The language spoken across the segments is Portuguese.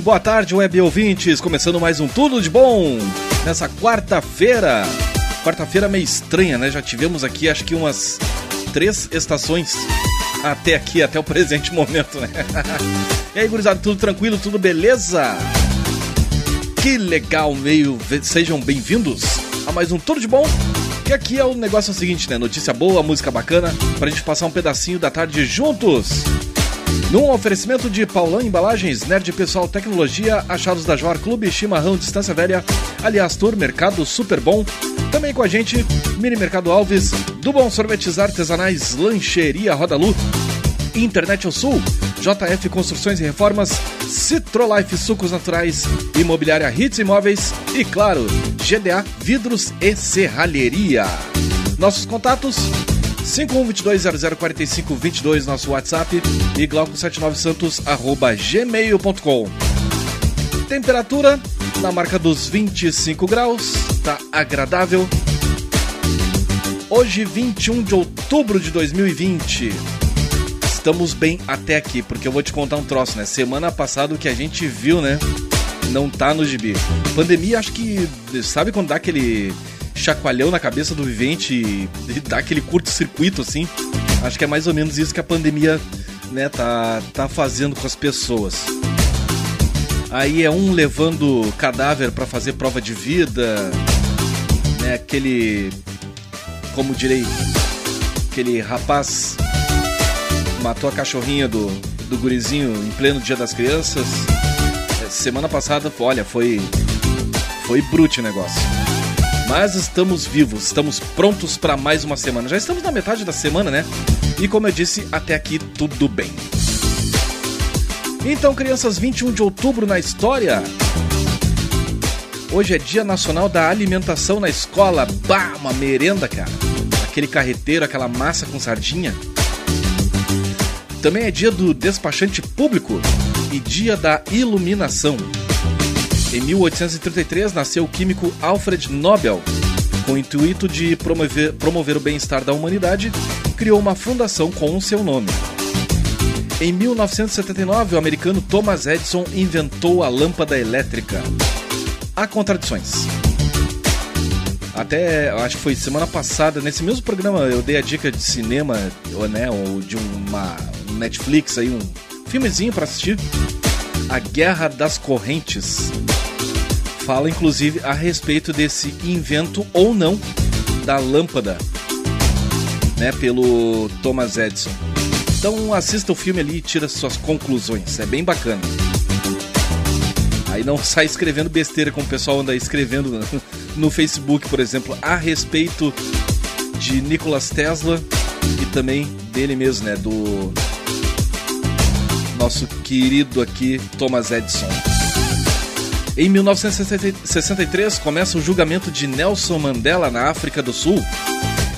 Boa tarde, web ouvintes. Começando mais um Tudo de Bom nessa quarta-feira. Quarta-feira meio estranha, né? Já tivemos aqui acho que umas três estações até aqui, até o presente momento, né? e aí, gurizada, tudo tranquilo, tudo beleza? Que legal, meio. Sejam bem-vindos a mais um Tudo de Bom e aqui é o negócio é seguinte, né? Notícia boa, música bacana, pra gente passar um pedacinho da tarde juntos. Num oferecimento de Paulão Embalagens, Nerd Pessoal Tecnologia, Achados da Joar Clube, Chimarrão Distância Velha, Aliás Tour, Mercado Super Bom. Também com a gente, Mini Mercado Alves, do Bom Sorvetes Artesanais, Lancheria Roda Lu, Internet ao Sul, JF Construções e Reformas, Citrolife Sucos Naturais, Imobiliária Hits Imóveis e, claro, GDA Vidros e Serralheria. Nossos contatos 5122004522 nosso WhatsApp e glauco79santos arroba gmail.com Temperatura na marca dos 25 graus, tá agradável. Hoje, 21 de outubro de 2020 estamos bem até aqui, porque eu vou te contar um troço, né? Semana passada o que a gente viu, né? Não tá no gibi. Pandemia, acho que. Sabe quando dá aquele chacoalhão na cabeça do vivente e, dá aquele curto-circuito assim? Acho que é mais ou menos isso que a pandemia, né, tá, tá fazendo com as pessoas. Aí é um levando cadáver para fazer prova de vida, né? Aquele. Como direi? Aquele rapaz matou a cachorrinha do, do gurizinho em pleno Dia das Crianças. É, semana passada, olha, foi. Foi brute o negócio. Mas estamos vivos, estamos prontos para mais uma semana. Já estamos na metade da semana, né? E como eu disse, até aqui tudo bem. Então, crianças, 21 de outubro na história. Hoje é Dia Nacional da Alimentação na Escola. Bah, uma merenda, cara. Aquele carreteiro, aquela massa com sardinha. Também é dia do despachante público e dia da iluminação. Em 1833 nasceu o químico Alfred Nobel. Com o intuito de promover, promover o bem-estar da humanidade, criou uma fundação com o seu nome. Em 1979, o americano Thomas Edison inventou a lâmpada elétrica. Há contradições. Até, acho que foi semana passada, nesse mesmo programa, eu dei a dica de cinema, ou, né, ou de uma, Netflix aí, um filmezinho para assistir. A Guerra das Correntes. Fala inclusive a respeito desse invento ou não da lâmpada, né, pelo Thomas Edison. Então assista o filme ali e tira suas conclusões, é bem bacana. Aí não sai escrevendo besteira como o pessoal anda escrevendo no Facebook, por exemplo, a respeito de Nikola Tesla e também dele mesmo, né, do nosso querido aqui Thomas Edison. Em 1963 começa o julgamento de Nelson Mandela na África do Sul.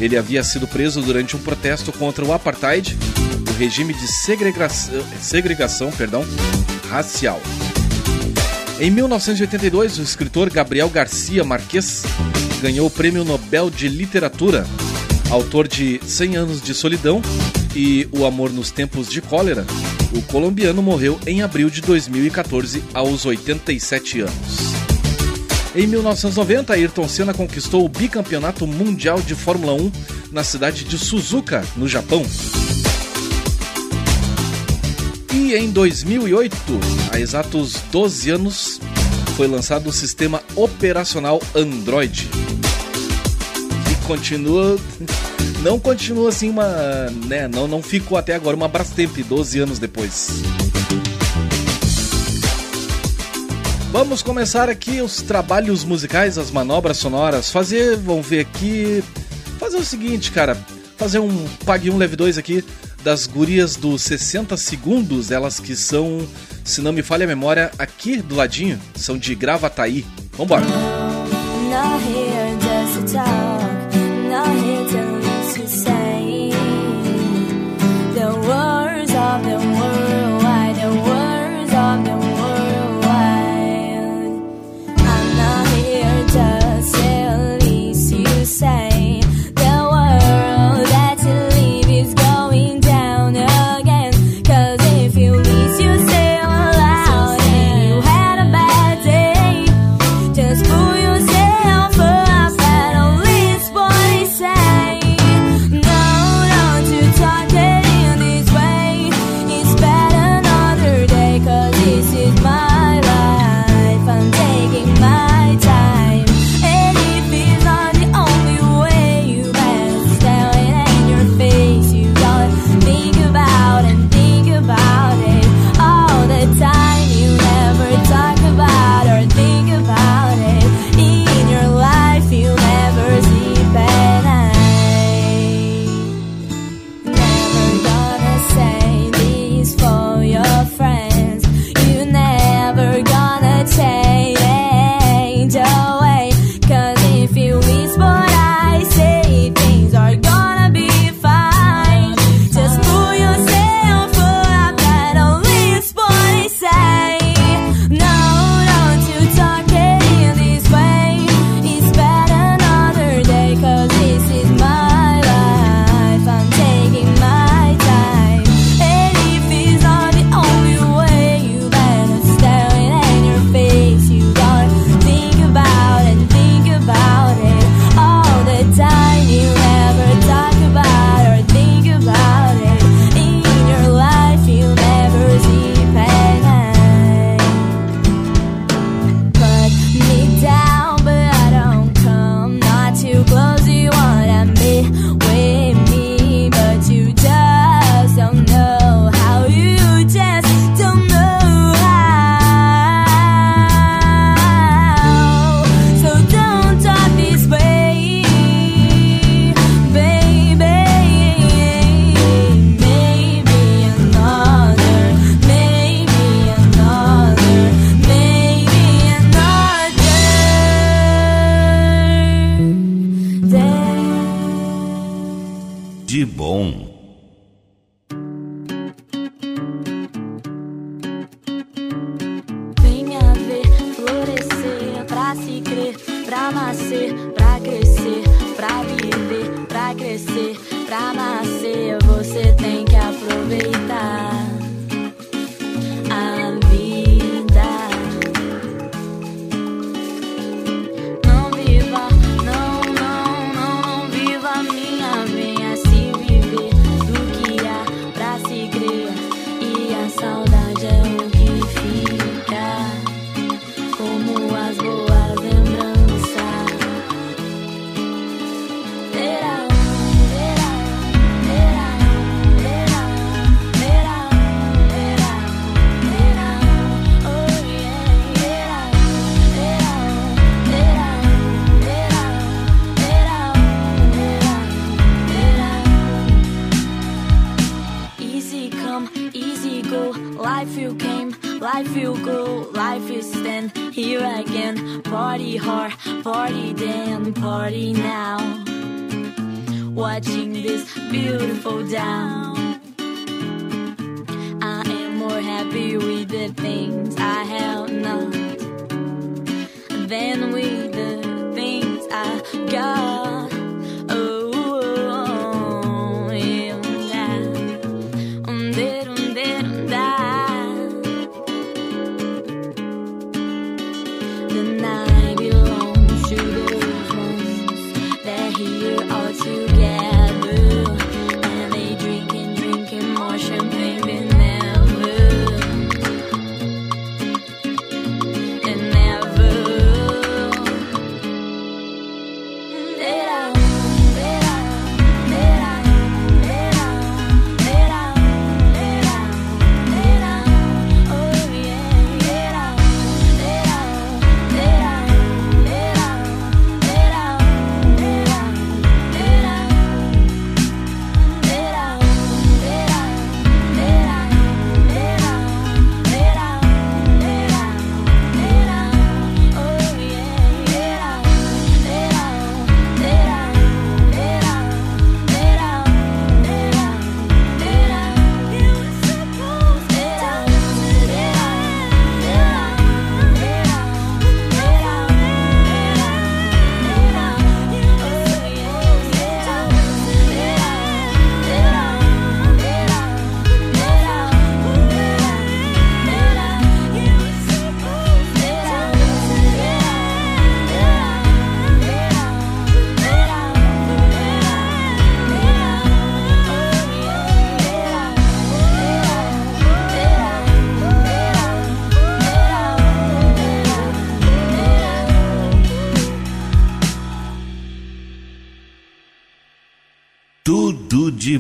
Ele havia sido preso durante um protesto contra o apartheid, o regime de segregação, segregação perdão, racial. Em 1982, o escritor Gabriel Garcia Marques ganhou o Prêmio Nobel de Literatura. Autor de 100 Anos de Solidão e O Amor nos Tempos de Cólera, o colombiano morreu em abril de 2014 aos 87 anos. Em 1990, Ayrton Senna conquistou o bicampeonato mundial de Fórmula 1 na cidade de Suzuka, no Japão. E em 2008, há exatos 12 anos, foi lançado o sistema operacional Android. E continua não continua assim uma, né, não não ficou até agora uma Brastemp 12 anos depois. Vamos começar aqui os trabalhos musicais, as manobras sonoras. Fazer, vamos ver aqui. Fazer o seguinte, cara. Fazer um Pague um Leve 2 aqui das gurias dos 60 segundos, elas que são, se não me falha a memória, aqui do ladinho, são de Gravataí. Vambora! Not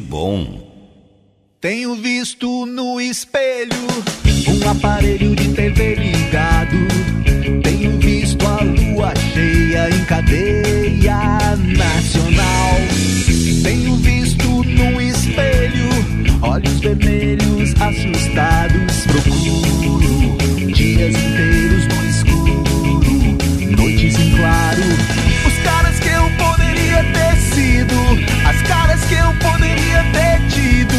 bom. Tenho visto no espelho um aparelho de TV ligado. Tenho visto a lua cheia em cadeia nacional. Tenho visto no espelho olhos vermelhos assustados. Procuro poderia ter tido.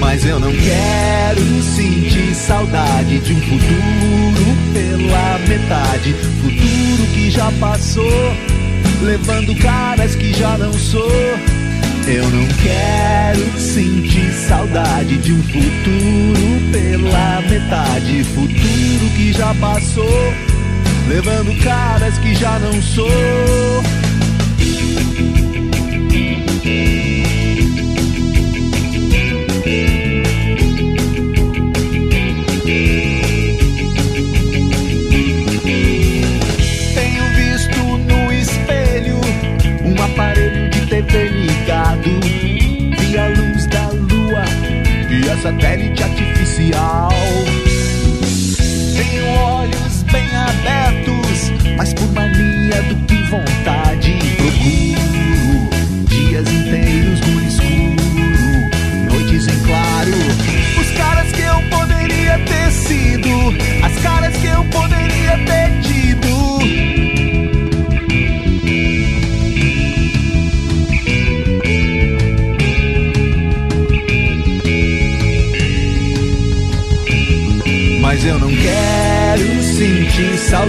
Mas eu não quero sentir saudade de um futuro pela metade. Futuro que já passou, levando caras que já não sou. Eu não quero sentir saudade de um futuro pela metade. Futuro que já passou, levando caras que já não sou.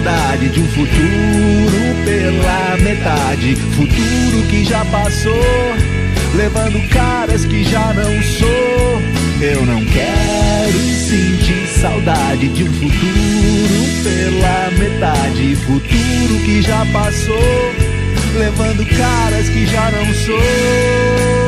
Saudade de um futuro pela metade. Futuro que já passou, levando caras que já não sou. Eu não quero sentir saudade de um futuro pela metade. Futuro que já passou, levando caras que já não sou.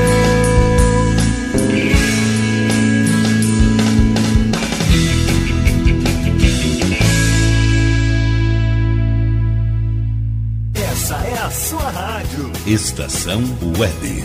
Estação Web.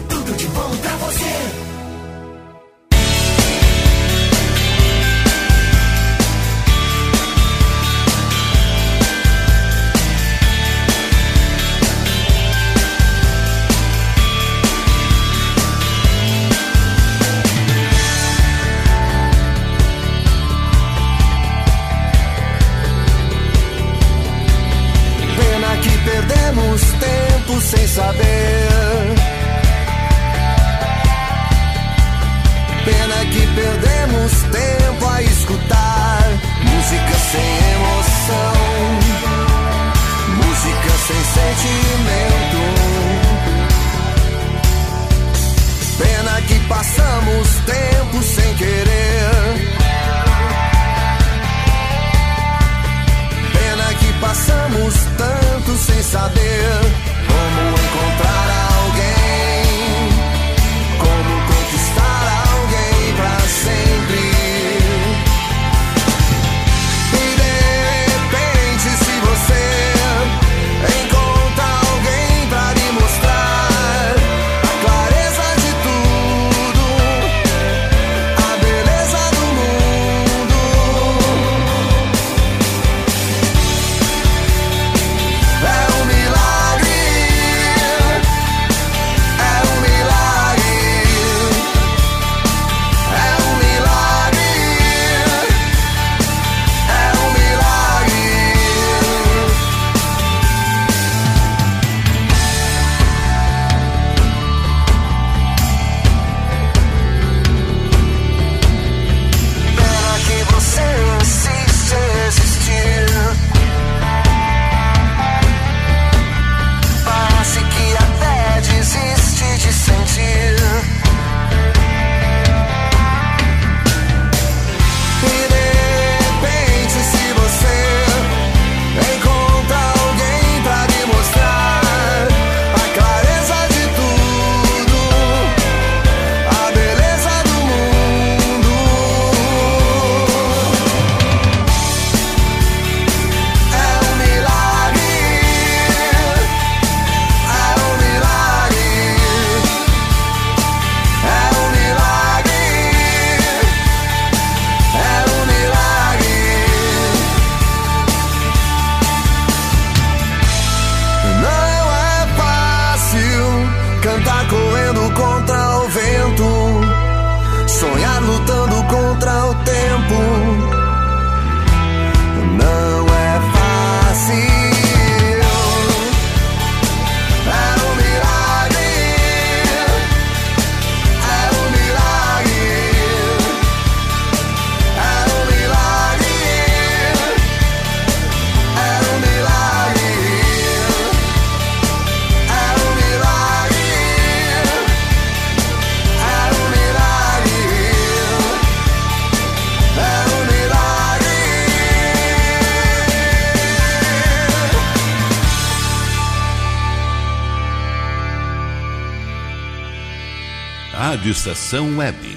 Estação Web.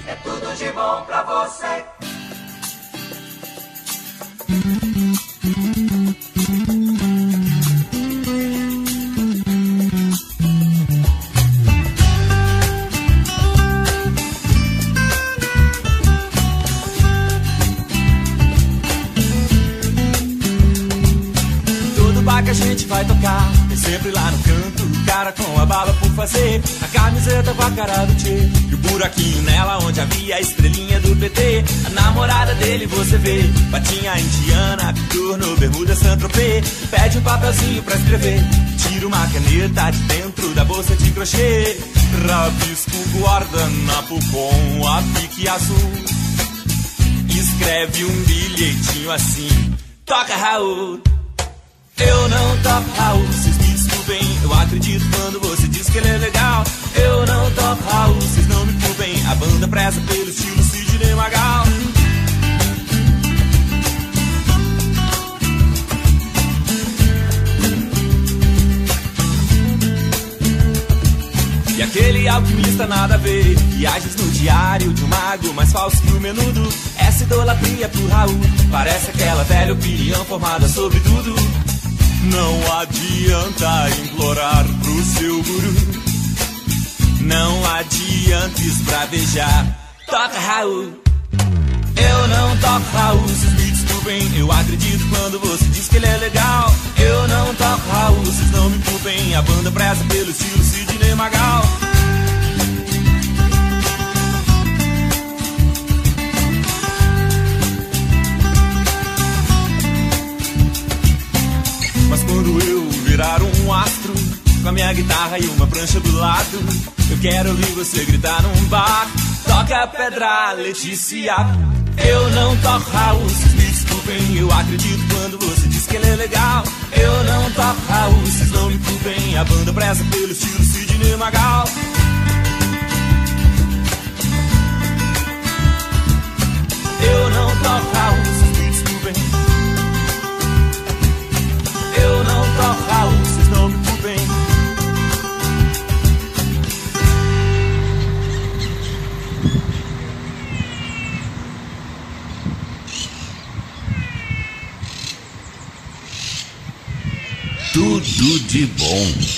Guardanapo com a pique azul. Escreve um bilhetinho assim, toca Raul. Eu não toco Raul, vocês me desculpem. Eu acredito quando você diz que ele é legal. Eu não toco Raul, vocês não me culpem. A banda preza pelo estilo Sidney Magal. Aquele alquimista nada a ver. Viagens no diário de um mago Mais falso que o menudo. Essa idolatria pro Raul. Parece aquela velha opinião formada sobre tudo. Não adianta implorar pro seu guru. Não adianta esbravejar. Toca Raul. Eu não toco Raul, vocês me desculpem Eu acredito quando você diz que ele é legal. Eu não toco Raul, vocês não me culpem. A banda preza pelo estilo Sidney Magal. Mas quando eu virar um astro Com a minha guitarra e uma prancha do lado Eu quero ouvir você gritar num bar. Toca pedra, Letícia. Eu não toco vocês me desculpem Eu acredito quando você diz que ele é legal. Eu não toco vocês não me culpem A banda preza pelo estilo Magal Eu não toco vocês me desculpem eu não toco Raul, vocês não me. Tudo de bom.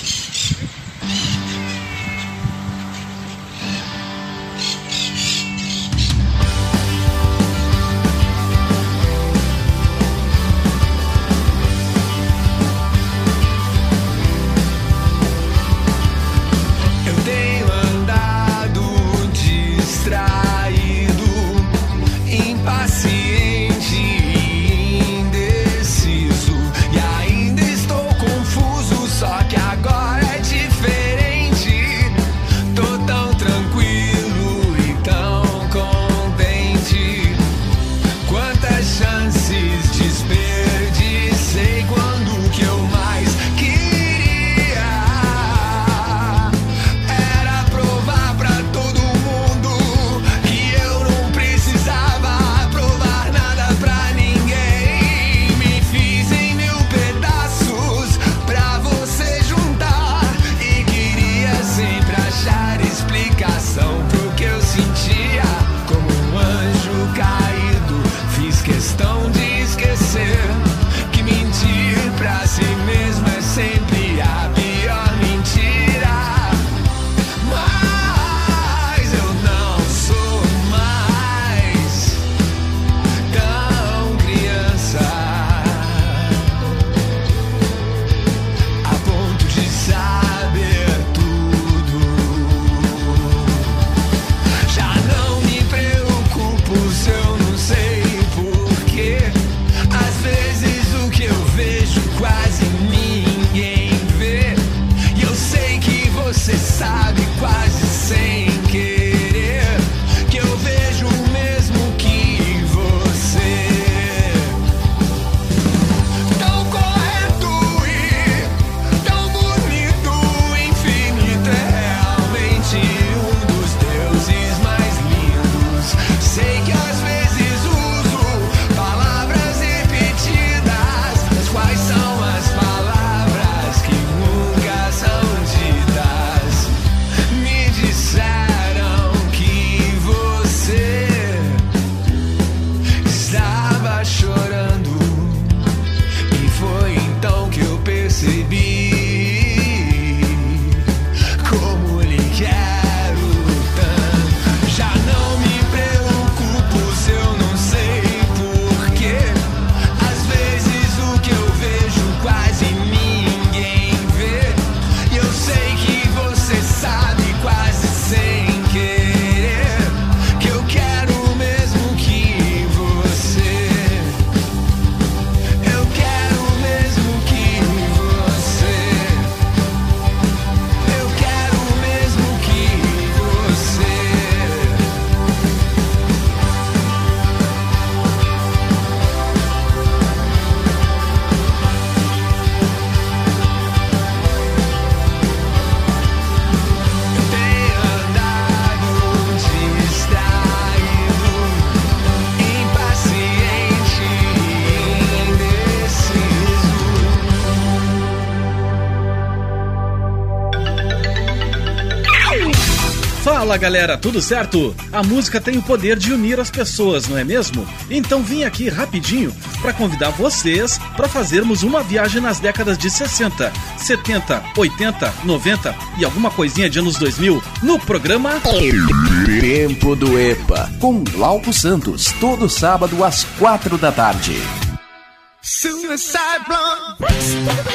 Fala galera, tudo certo? A música tem o poder de unir as pessoas, não é mesmo? Então vim aqui rapidinho para convidar vocês para fazermos uma viagem nas décadas de 60, 70, 80, 90 e alguma coisinha de anos 2000 no programa Tempo do EPA com Glauco Santos, todo sábado às quatro da tarde. Suicide Blonde.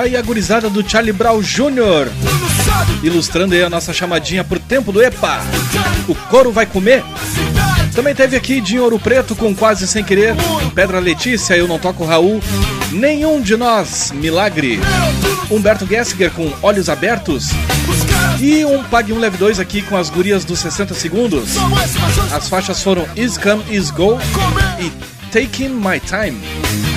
Aí a gurizada do Charlie Brown Jr. Ilustrando aí a nossa chamadinha pro tempo do EPA. O couro vai comer? Também teve aqui de Ouro Preto com Quase Sem Querer, Pedra Letícia, Eu Não Toco Raul, Nenhum de Nós, Milagre, Humberto Gessinger com Olhos Abertos e um Pague um Leve 2 aqui com as gurias dos 60 segundos. As faixas foram Is Come, Is Go e Taking My Time.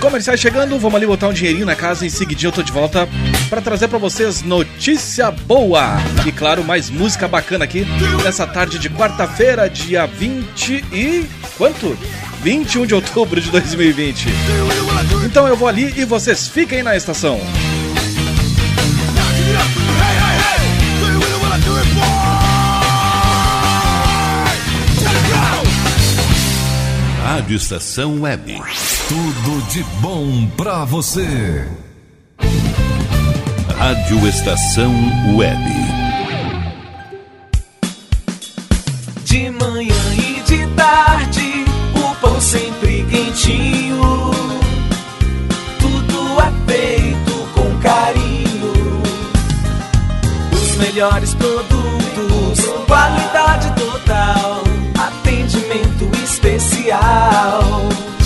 Comerciais chegando, vamos ali botar um dinheirinho na casa. Em seguidinho eu tô de volta para trazer para vocês notícia boa. E claro, mais música bacana aqui nessa tarde de quarta-feira, dia 20 e. quanto? 21 de outubro de 2020. Então eu vou ali e vocês fiquem na estação. Rádio Estação Web. Tudo de bom pra você. Rádio Estação Web. De manhã e de tarde, o pão sempre quentinho. Tudo é feito com carinho. Os melhores produtos,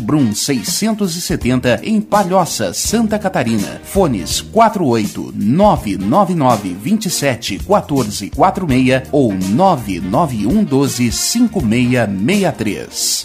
Brum 670 em Palhoça, Santa Catarina. Fones 48 999 27 14 46 ou 991 12 5663.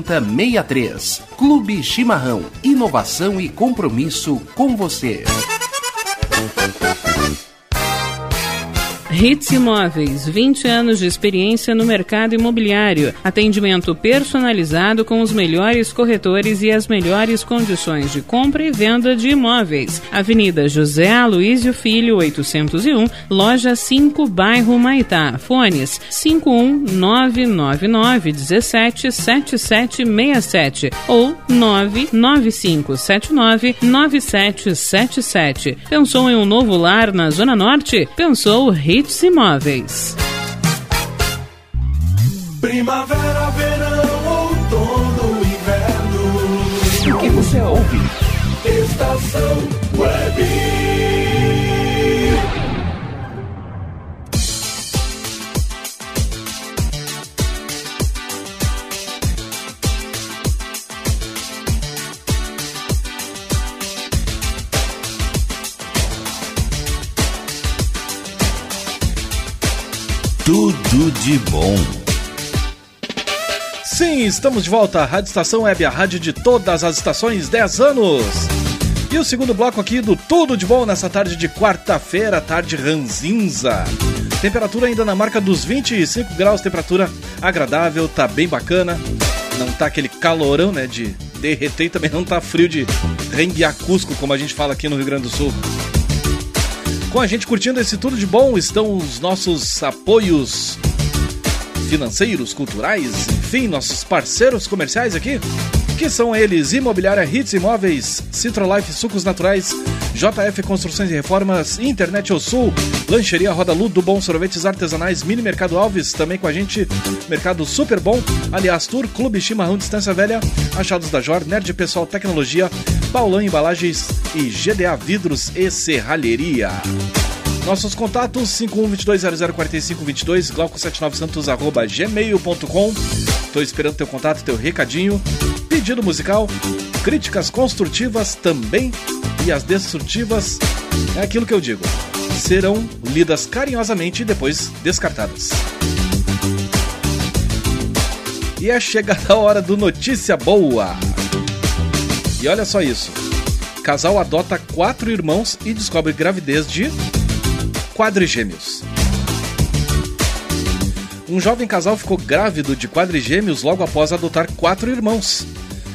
14 7063. Clube Chimarrão. Inovação e compromisso com você. Hits Imóveis, 20 anos de experiência no mercado imobiliário. Atendimento personalizado com os melhores corretores e as melhores condições de compra e venda de imóveis. Avenida José Aloísio Filho, 801, loja 5, bairro Maitá. Fones 51999 17 7767 ou 99579 9777. Pensou em um novo lar na Zona Norte? Pensou Hits Hits Imóveis. Primavera, verão, outono, inverno. O que você ouve? Estação Web. Tudo de bom. Sim, estamos de volta. à Rádio Estação Web, a rádio de todas as estações, 10 anos. E o segundo bloco aqui do Tudo de Bom nessa tarde de quarta-feira, tarde ranzinza. Temperatura ainda na marca dos 25 graus, temperatura agradável, tá bem bacana. Não tá aquele calorão, né, de derreter também não tá frio de renguear Cusco, como a gente fala aqui no Rio Grande do Sul. Com a gente curtindo esse tudo de bom estão os nossos apoios financeiros, culturais, enfim, nossos parceiros comerciais aqui, que são eles Imobiliária Hits Imóveis, Citrolife Sucos Naturais, JF Construções e Reformas, Internet ao Sul, Lancheria Roda Lu, do Bom Sorvetes Artesanais, Mini Mercado Alves, também com a gente, Mercado Super Bom, Aliás Tour, Clube Chimarrão Distância Velha, Achados da Jor, Nerd Pessoal Tecnologia, Paulão Embalagens e GDA Vidros e Serralheria. Nossos contatos 5122004522, glauco79santos arroba gmail.com. Tô esperando teu contato, teu recadinho, pedido musical, críticas construtivas também e as destrutivas é aquilo que eu digo. Serão lidas carinhosamente e depois descartadas. E é chegada a hora do Notícia Boa. E olha só isso. Casal adota quatro irmãos e descobre gravidez de quadrigêmeos. Um jovem casal ficou grávido de quadrigêmeos logo após adotar quatro irmãos.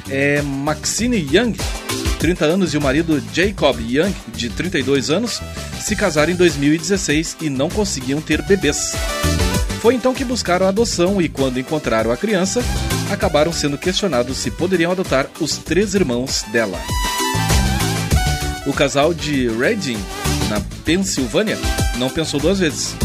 É Maxine Young, 30 anos, e o marido Jacob Young, de 32 anos, se casaram em 2016 e não conseguiam ter bebês. Foi então que buscaram a adoção e, quando encontraram a criança, acabaram sendo questionados se poderiam adotar os três irmãos dela. O casal de Reading, na Pensilvânia, não pensou duas vezes.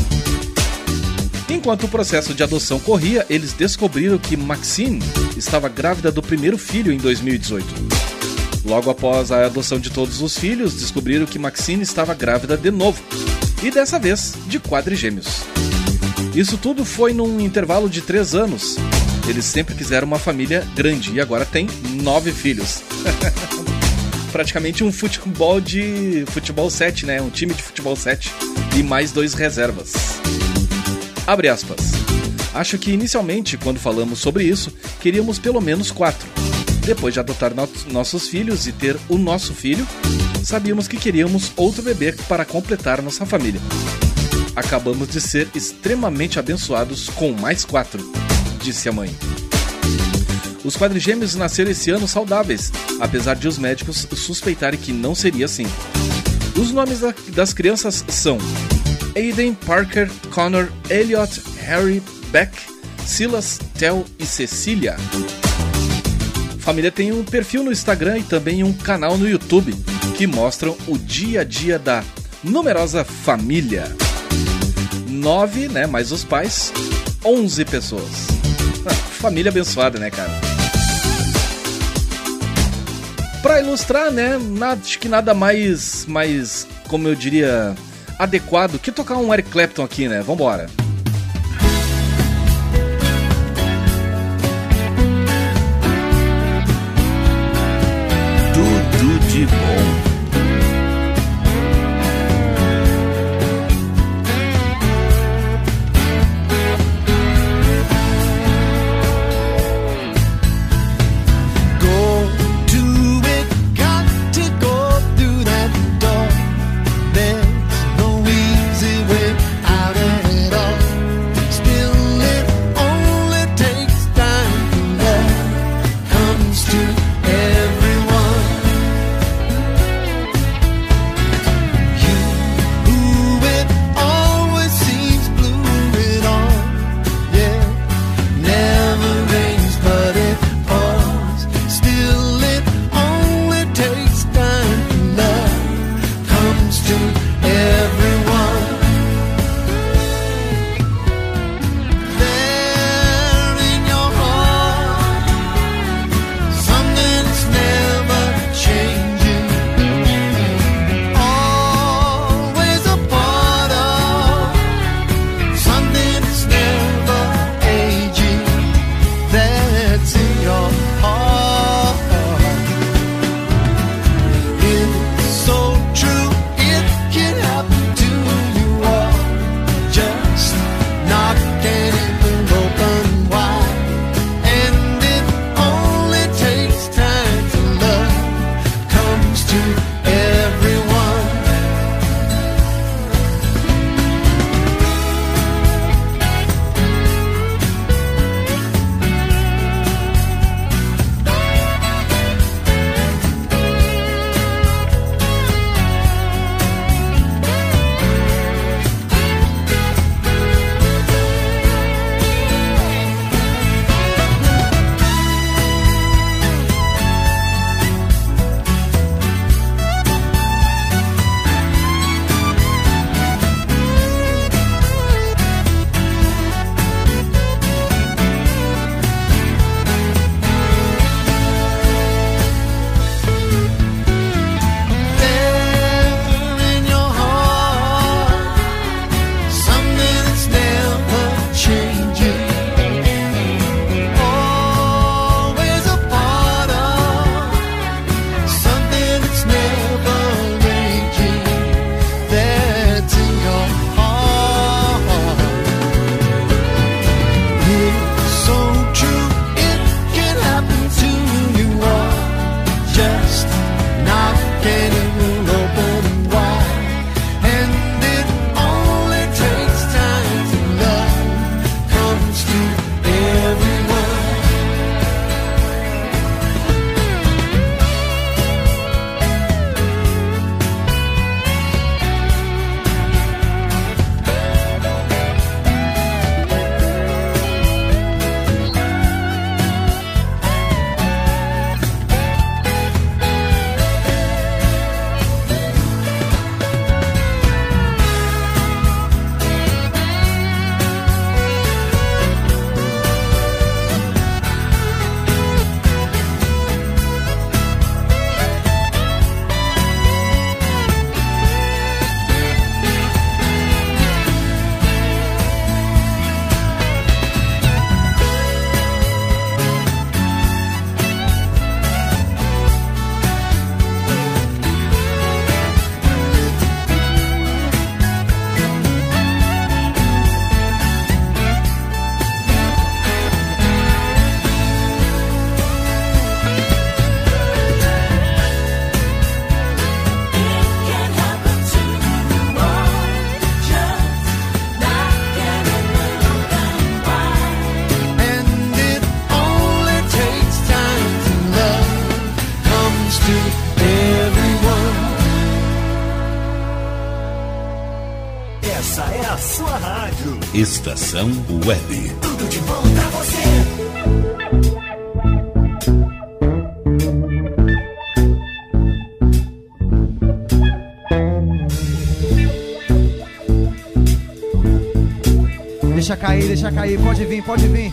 Enquanto o processo de adoção corria, eles descobriram que Maxine estava grávida do primeiro filho em 2018. Logo após a adoção de todos os filhos, descobriram que Maxine estava grávida de novo, e dessa vez de quadrigêmeos. Isso tudo foi num intervalo de três anos. Eles sempre quiseram uma família grande e agora tem nove filhos. Praticamente um futebol de. futebol 7, né? Um time de futebol 7 e mais dois reservas. Abre aspas. Acho que inicialmente, quando falamos sobre isso, queríamos pelo menos quatro. Depois de adotar no nossos filhos e ter o nosso filho, sabíamos que queríamos outro bebê para completar nossa família. Acabamos de ser extremamente abençoados com mais quatro, disse a mãe. Os quadrigêmeos nasceram esse ano saudáveis, apesar de os médicos suspeitarem que não seria assim. Os nomes das crianças são Aiden, Parker, Connor, Elliot, Harry, Beck, Silas, Tel e Cecília. Família tem um perfil no Instagram e também um canal no YouTube que mostram o dia a dia da numerosa família. Nove, né, mais os pais, onze pessoas. Ah, família abençoada, né, cara? Para ilustrar, né, nada, acho que nada mais, mais, como eu diria, adequado que tocar um Eric Clapton aqui, né? Vambora. Estação Web. Tudo de bom pra você. Deixa cair, deixa cair, pode vir, pode vir.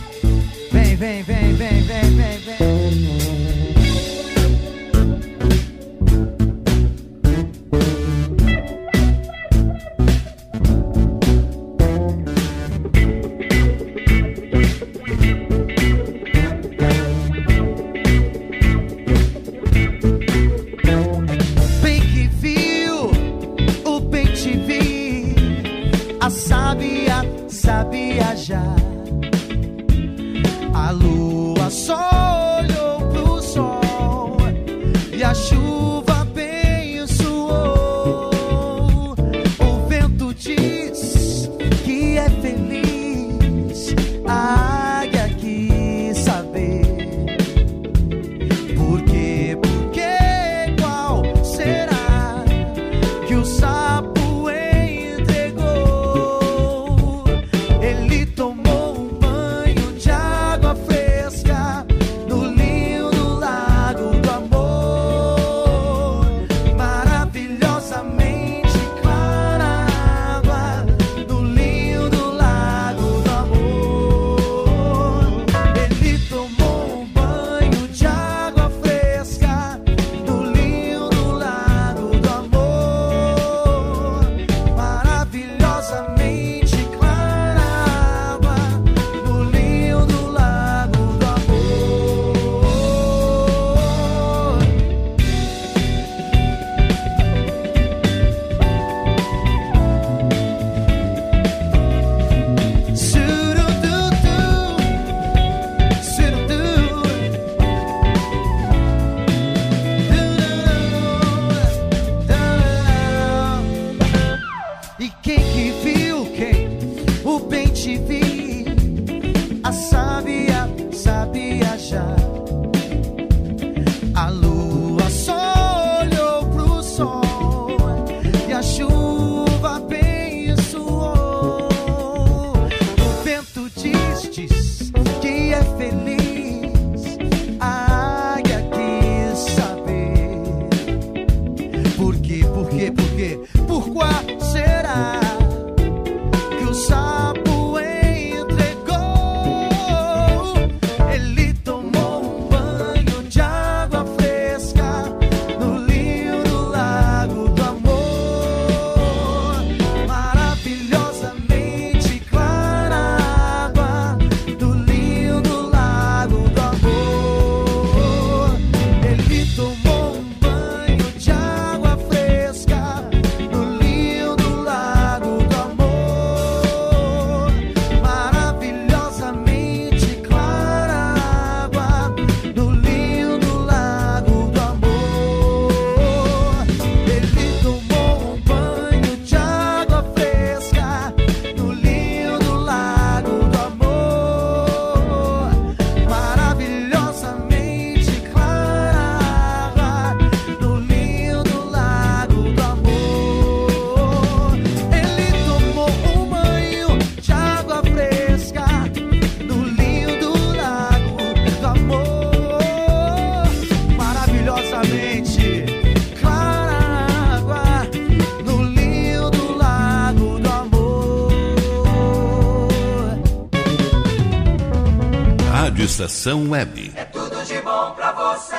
Web. É tudo de bom pra você.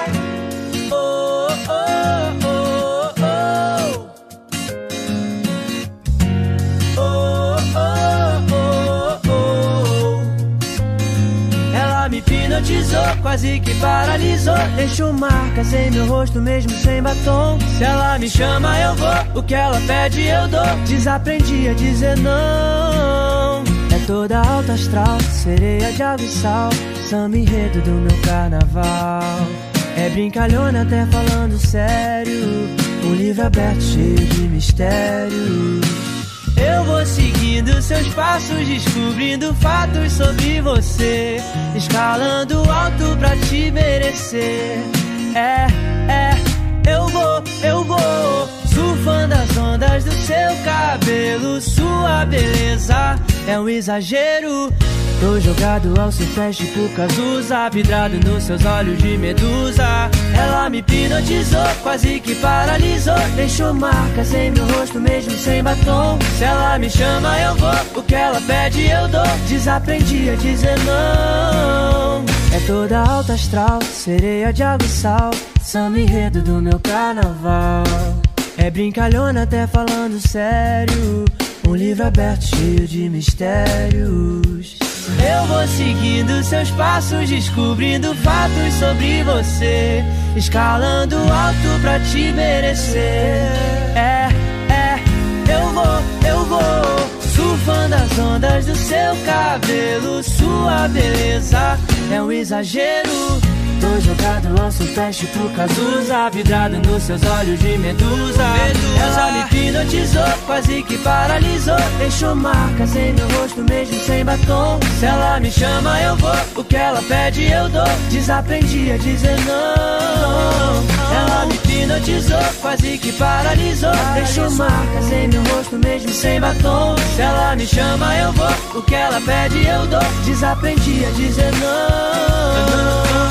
Oh, oh, oh. oh. oh, oh hipnotizou, quase que paralisou. Deixou marcas em meu rosto, mesmo sem batom. Se ela me chama, eu vou. O que ela pede, eu dou. Desaprendi a dizer não toda alta astral, sereia de abissal samba enredo do meu carnaval. É brincalhona até falando sério, um livro aberto cheio de mistérios. Eu vou seguindo seus passos, descobrindo fatos sobre você, escalando alto pra te merecer. É Quando as ondas do seu cabelo, sua beleza é um exagero. Tô jogado ao seu pés tipo Cazuza Vidrado nos seus olhos de medusa. Ela me hipnotizou, quase que paralisou. Deixou marcas em meu rosto mesmo sem batom. Se ela me chama eu vou, o que ela pede eu dou. Desaprendi a dizer não. É toda alta astral, sereia de água e sal. Samba enredo do meu carnaval. É brincalhona até falando sério um livro aberto cheio de mistérios. Eu vou seguindo seus passos, descobrindo fatos sobre você, escalando alto pra te merecer. É, é, eu vou, eu vou, surfando as ondas do seu cabelo, sua beleza é um exagero. Tô jogado ao seu teste pro Cazuza Vidrado nos seus olhos de medusa, medusa. Ela me hipnotizou, quase que paralisou. Deixou marcas em meu rosto mesmo sem batom. Se ela me chama eu vou, o que ela pede eu dou. Desaprendi a dizer não. Ela me hipnotizou, quase que paralisou. Deixou marcas em meu rosto mesmo sem batom. Se ela me chama eu vou, o que ela pede eu dou. Desaprendi a dizer não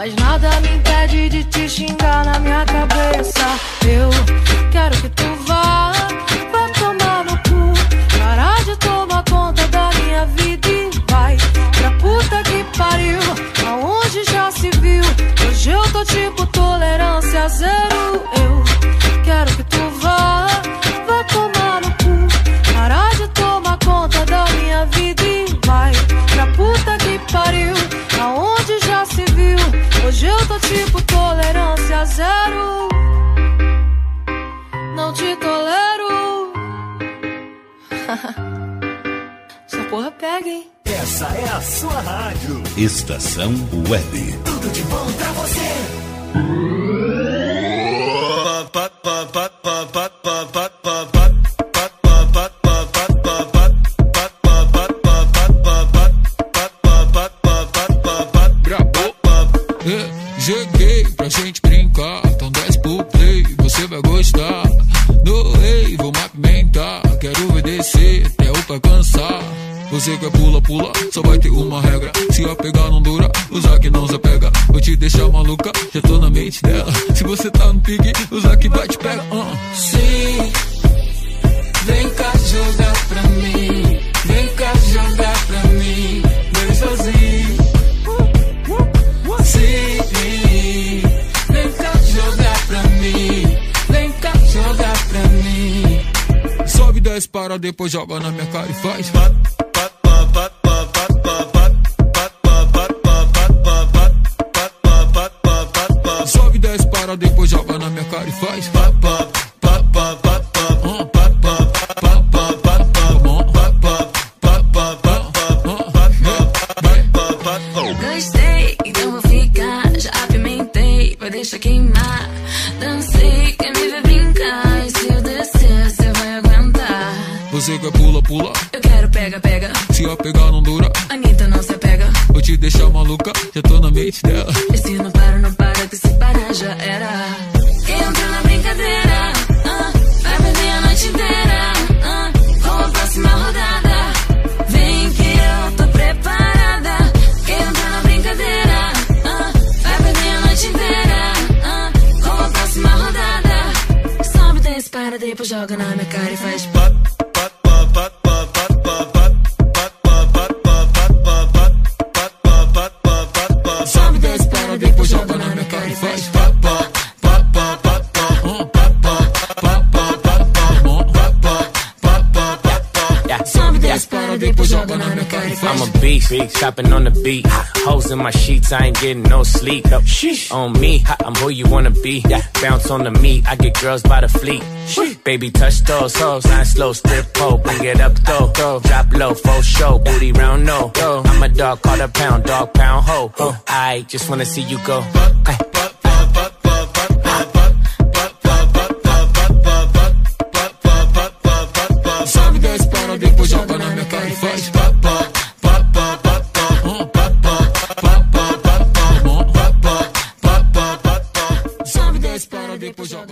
Mas nada me impede de te xingar na minha cabeça. Eu quero que tu sua rádio. Estação Web. Tudo de bom pra você. você tá no pique, o Zac vai te pegar. Uh. Sim, vem cá jogar pra mim. Vem cá jogar pra mim. Vem sozinho. Sim, vem cá jogar pra mim. Vem cá jogar pra mim. Sobe, desce, para, depois joga na minha cara e faz. Bate I ain't getting no sleep. No, sheesh. On me, I'm who you wanna be. Yeah. Bounce on the meat, I get girls by the fleet. Sheesh. Baby, touch those hoes, line slow, strip pole, bring it up though. Drop low, full show, booty round no. Go. I'm a dog, call a pound, dog pound ho. Oh. I just wanna see you go.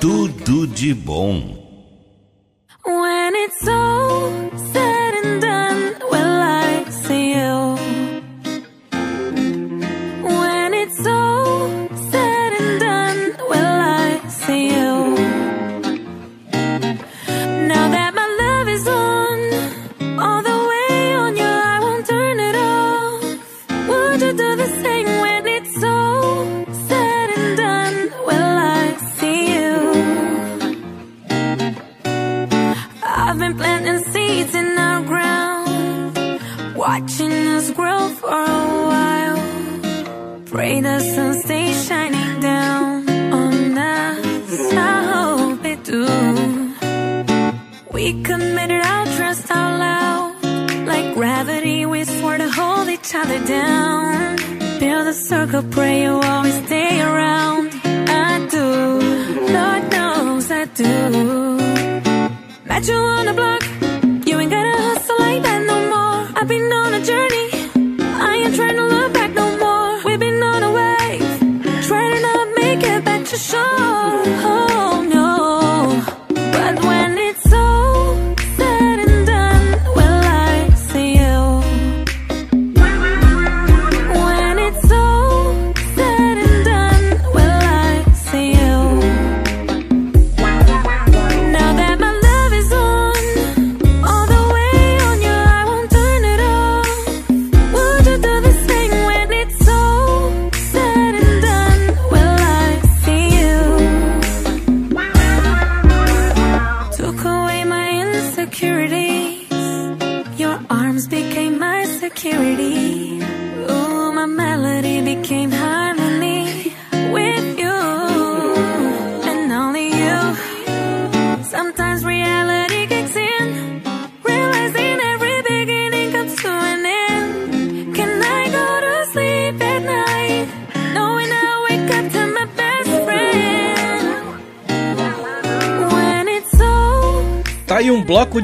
Tudo de bom. When it's all said circle, pray you always stay around. I do, Lord knows I do. Met you on the block.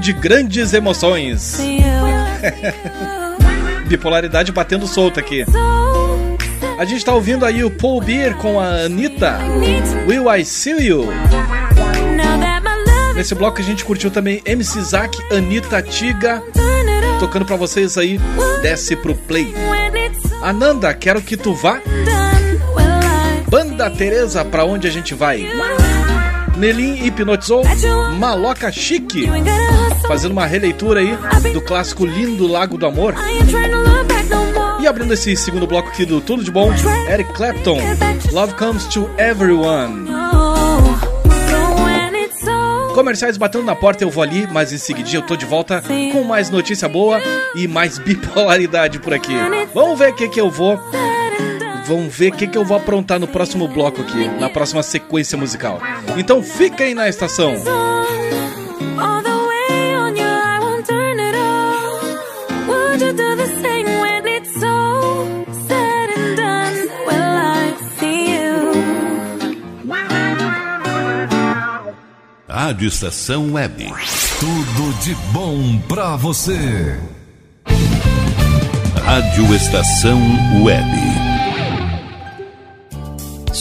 De grandes emoções. Bipolaridade batendo solta aqui. A gente tá ouvindo aí o Paul Beer com a Anitta. Will I See You? Nesse bloco a gente curtiu também MC Zack, Anitta, Tiga. Tocando pra vocês aí, desce pro play. Ananda, quero que tu vá. Banda Teresa, pra onde a gente vai? Nelim hipnotizou Maloca Chique, fazendo uma releitura aí do clássico Lindo Lago do Amor. E abrindo esse segundo bloco aqui do Tudo de Bom, Eric Clapton, Love Comes to Everyone. Comerciais batendo na porta, eu vou ali, mas em seguidinho eu tô de volta com mais notícia boa e mais bipolaridade por aqui. Vamos ver o que que eu vou. Vamos ver o que que eu vou aprontar no próximo bloco aqui, na próxima sequência musical. Então fiquem na estação. Rádio Estação Web. Tudo de bom pra você. Rádio Estação Web.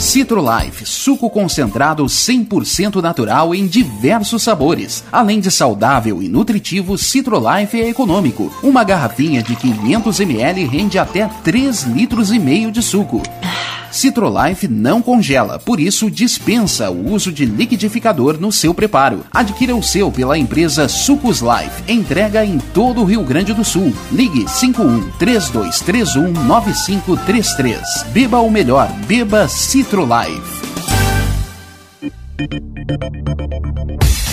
Citrolife, suco concentrado 100% natural em diversos sabores. Além de saudável e nutritivo, Citrolife é econômico. Uma garrafinha de 500 ml rende até 3 litros e meio de suco. Citrolife não congela, por isso dispensa o uso de liquidificador no seu preparo. Adquira o seu pela empresa Sucos Life. Entrega em todo o Rio Grande do Sul. Ligue 51 3231 9533. Beba o melhor, beba Citrolife.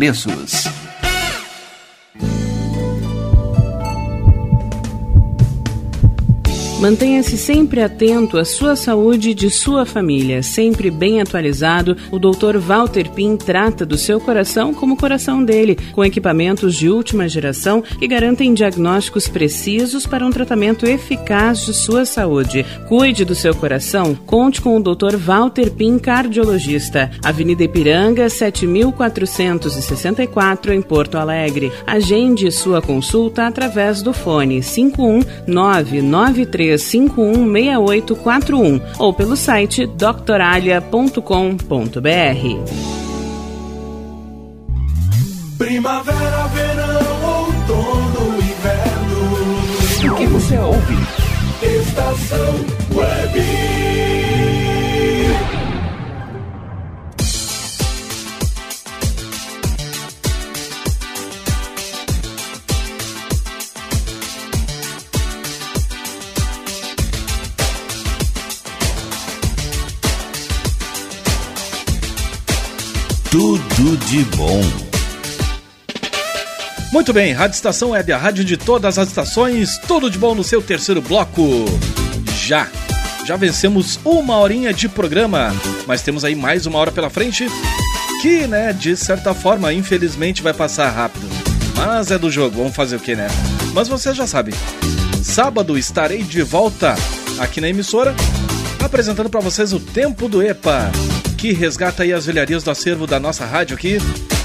preços. Mantenha-se sempre atento à sua saúde e de sua família. Sempre bem atualizado, o Dr. Walter Pin trata do seu coração como o coração dele, com equipamentos de última geração que garantem diagnósticos precisos para um tratamento eficaz de sua saúde. Cuide do seu coração, conte com o Dr. Walter Pin, cardiologista. Avenida Ipiranga, 7464, em Porto Alegre. Agende sua consulta através do fone 51993 516841 ou pelo site doctoralia.com.br. Primavera, verão, outono, inverno. O que você ouve? Estação Web. Tudo de bom. Muito bem, Rádio Estação Web, a rádio de todas as estações, tudo de bom no seu terceiro bloco. Já, já vencemos uma horinha de programa, mas temos aí mais uma hora pela frente, que, né, de certa forma, infelizmente vai passar rápido. Mas é do jogo, vamos fazer o que, né? Mas você já sabe, sábado estarei de volta aqui na emissora, apresentando para vocês o Tempo do EPA, que resgata aí as velharias do acervo da nossa rádio aqui,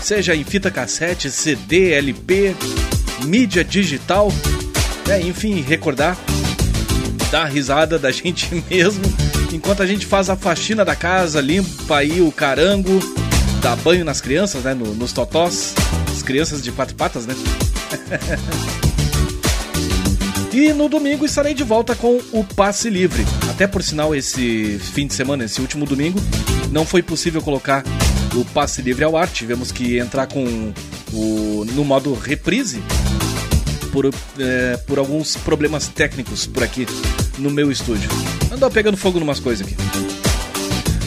seja em fita cassete, CD, LP, mídia digital, né? enfim, recordar, dar risada da gente mesmo, enquanto a gente faz a faxina da casa, limpa aí o carango, dá banho nas crianças, né? No- nos totós, as crianças de quatro patas, né? E no domingo estarei de volta com o Passe Livre. Até por sinal, esse fim de semana, esse último domingo, não foi possível colocar o Passe Livre ao ar. Tivemos que entrar com o no modo reprise por, é, por alguns problemas técnicos por aqui no meu estúdio. Andou pegando fogo numas coisas aqui.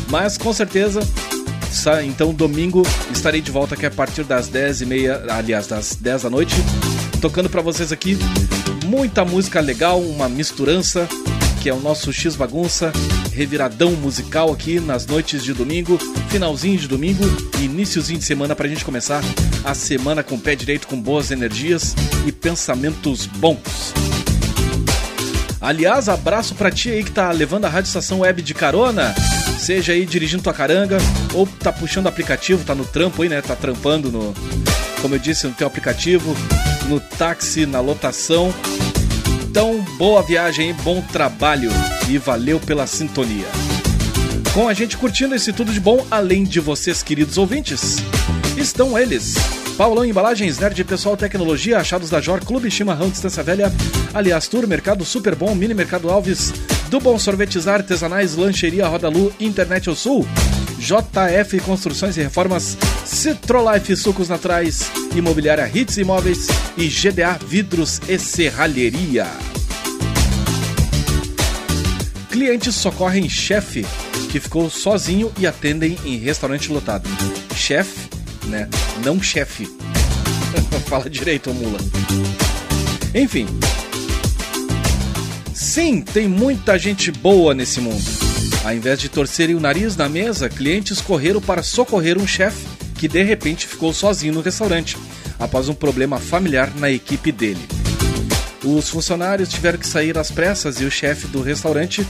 Mas com certeza, então domingo estarei de volta aqui a partir das 10h30, aliás, das 10 da noite, tocando pra vocês aqui muita música legal, uma misturança, que é o nosso X Bagunça, reviradão musical aqui nas noites de domingo, finalzinho de domingo iníciozinho de semana pra gente começar a semana com o pé direito, com boas energias e pensamentos bons. Aliás, abraço pra ti aí que tá levando a Rádio Estação Web de carona, seja aí dirigindo tua caranga ou tá puxando aplicativo, tá no trampo aí, né? Tá trampando no, como eu disse, no teu aplicativo, no táxi, na lotação. Então, boa viagem, bom trabalho. e valeu pela sintonia. Com a gente curtindo esse tudo de bom, além de vocês, queridos ouvintes, estão eles. Paulão Embalagens, Nerd Pessoal Tecnologia, Achados da Jor, Clube Chimarrão Distância Velha, Aliás Tour, Mercado Super Bom, Mini Mercado Alves, do Bom Sorvetes Artesanais, Lancheria Rodalu, Internet ao Sul, JF Construções e Reformas, Citrolife Sucos Naturais, Imobiliária Hits Imóveis e GDA Vidros e Serralheria. Clientes socorrem chefe que ficou sozinho e atendem em restaurante lotado. Chefe, né? Não chefe. Fala direito, mula. Enfim. Sim, tem muita gente boa nesse mundo. Ao invés de torcerem o nariz na mesa, clientes correram para socorrer um chefe que de repente ficou sozinho no restaurante, após um problema familiar na equipe dele. Os funcionários tiveram que sair às pressas e o chefe do restaurante,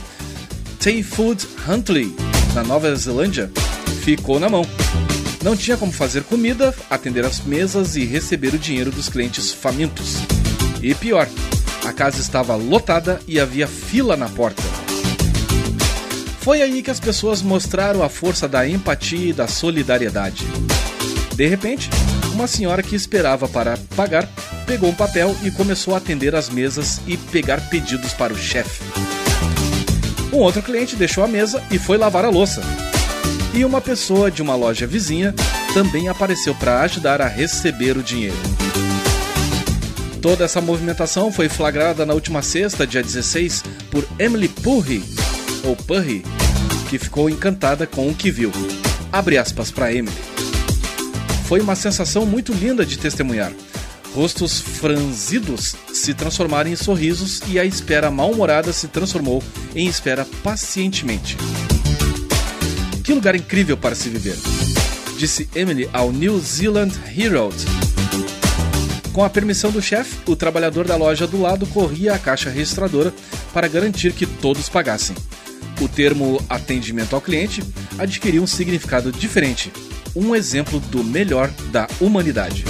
Tay Food Huntley, na Nova Zelândia, ficou na mão. Não tinha como fazer comida, atender as mesas e receber o dinheiro dos clientes famintos. E pior, a casa estava lotada e havia fila na porta. Foi aí que as pessoas mostraram a força da empatia e da solidariedade. De repente, uma senhora que esperava para pagar pegou um papel e começou a atender as mesas e pegar pedidos para o chefe. Um outro cliente deixou a mesa e foi lavar a louça. E uma pessoa de uma loja vizinha também apareceu para ajudar a receber o dinheiro. Toda essa movimentação foi flagrada na última sexta, dia 16, por Emily Purry, ou Purry, que ficou encantada com o que viu. Abre aspas para Emily. Foi uma sensação muito linda de testemunhar. Rostos franzidos se transformaram em sorrisos e a espera mal-humorada se transformou em espera pacientemente. Que lugar incrível para se viver, disse Emily ao New Zealand Herald. Com a permissão do chefe, o trabalhador da loja do lado corria a caixa registradora para garantir que todos pagassem. O termo atendimento ao cliente adquiriu um significado diferente, um exemplo do melhor da humanidade.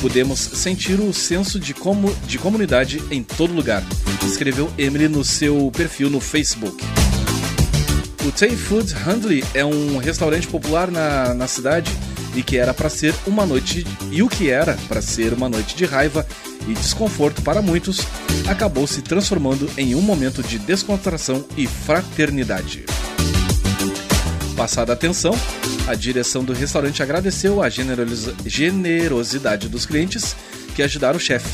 Podemos sentir o senso de, como, de comunidade em todo lugar, escreveu Emily no seu perfil no Facebook. O Tay Food Handley é um restaurante popular na, na cidade e que era para ser uma noite e o que era para ser uma noite de raiva e desconforto para muitos acabou se transformando em um momento de descontração e fraternidade. Passada atenção, a direção do restaurante agradeceu a generosidade dos clientes que ajudaram o chefe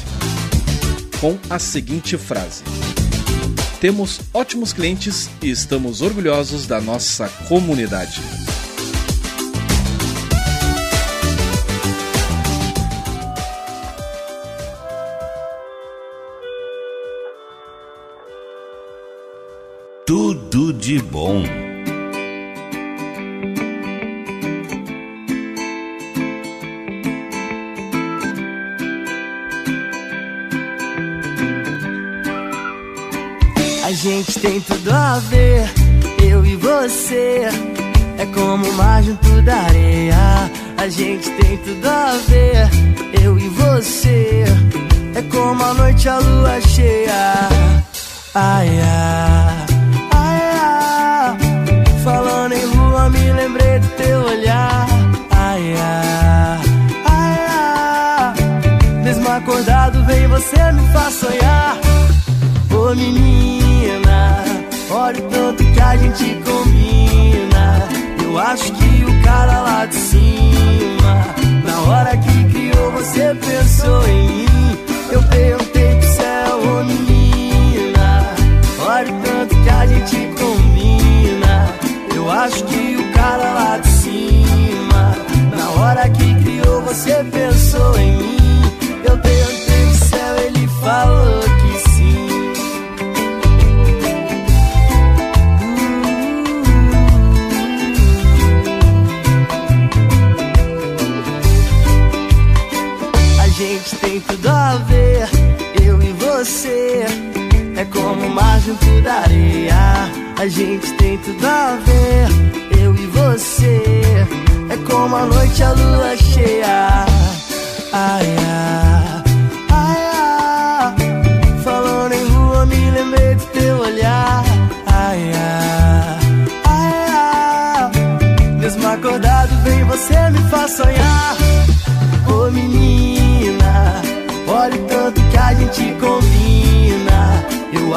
com a seguinte frase: Temos ótimos clientes e estamos orgulhosos da nossa comunidade. Tudo de bom. Gente tem tudo a ver, eu e você. É como o mar junto da areia. A gente tem tudo a ver, eu e você. É como a noite a lua cheia. Ai, ai, ai, ai. Falando em lua, me lembrei do teu olhar. Ai, ai, ai, ai. Mesmo acordado, vem você me faz sonhar. Ô menina, olha o tanto que a gente combina. Eu acho que o cara lá de cima, na hora que criou, você pensou em mim. Eu perguntei pro céu, ô menina, olha o tanto que a gente combina. Eu acho que o cara lá de cima, na hora que criou, você pensou em mim. Eu perguntei pro céu, ele falou tem tudo a ver, eu e você. É como mar junto da areia. A gente tem tudo a ver, eu e você. É como a noite a lua cheia. Ai, ai,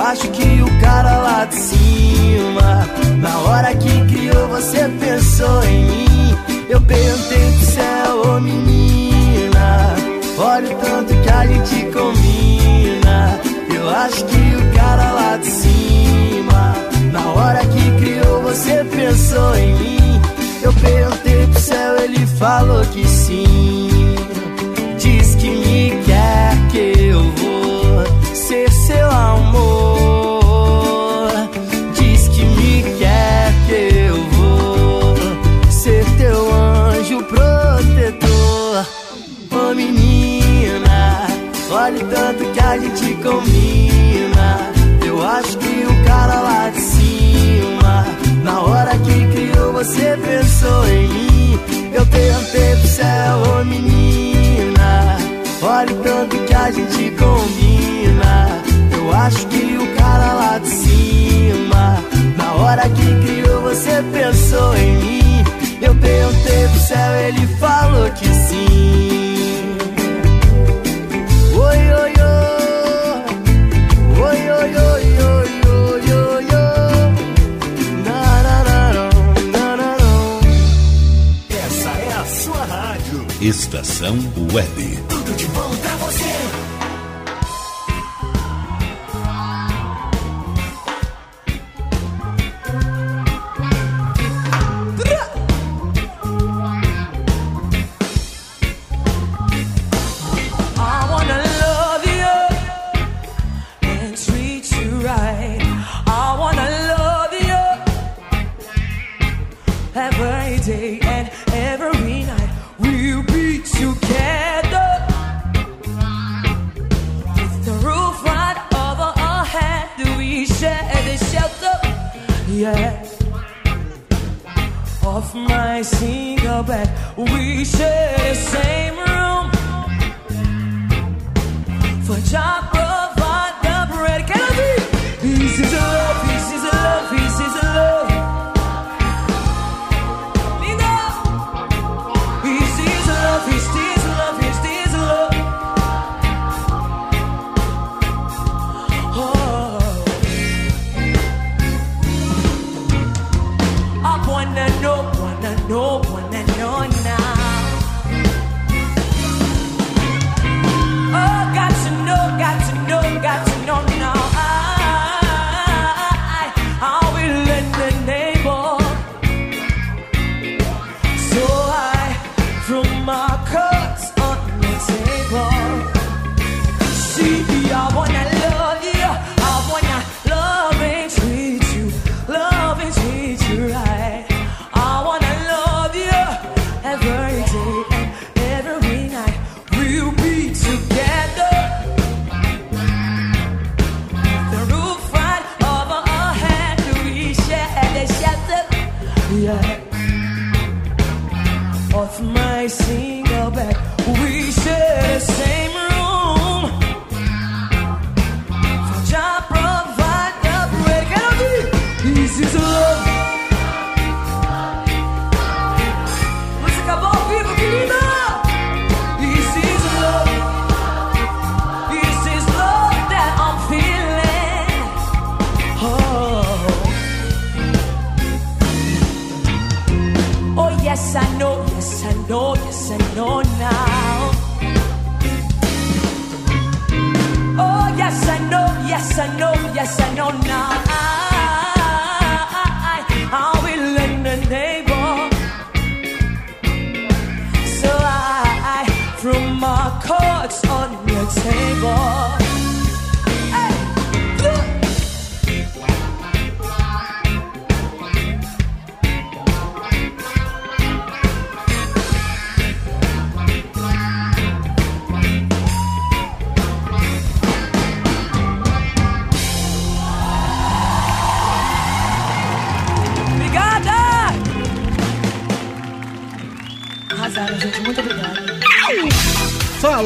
acho que o cara lá de cima, na hora que criou, você pensou em mim. Eu perguntei pro céu, ô menina, olha o tanto que a gente combina. Eu acho que o cara lá de cima, na hora que criou, você pensou em mim. Eu perguntei pro céu, ele falou que sim. a gente combina. Eu acho que o cara lá de cima, na hora que criou, você pensou em mim. Eu perguntei pro céu, ô menina, olha o tanto que a gente combina. Eu acho que o cara lá de cima, na hora que criou, você pensou em mim. Eu perguntei pro céu, ele falou que sim. Estação Web.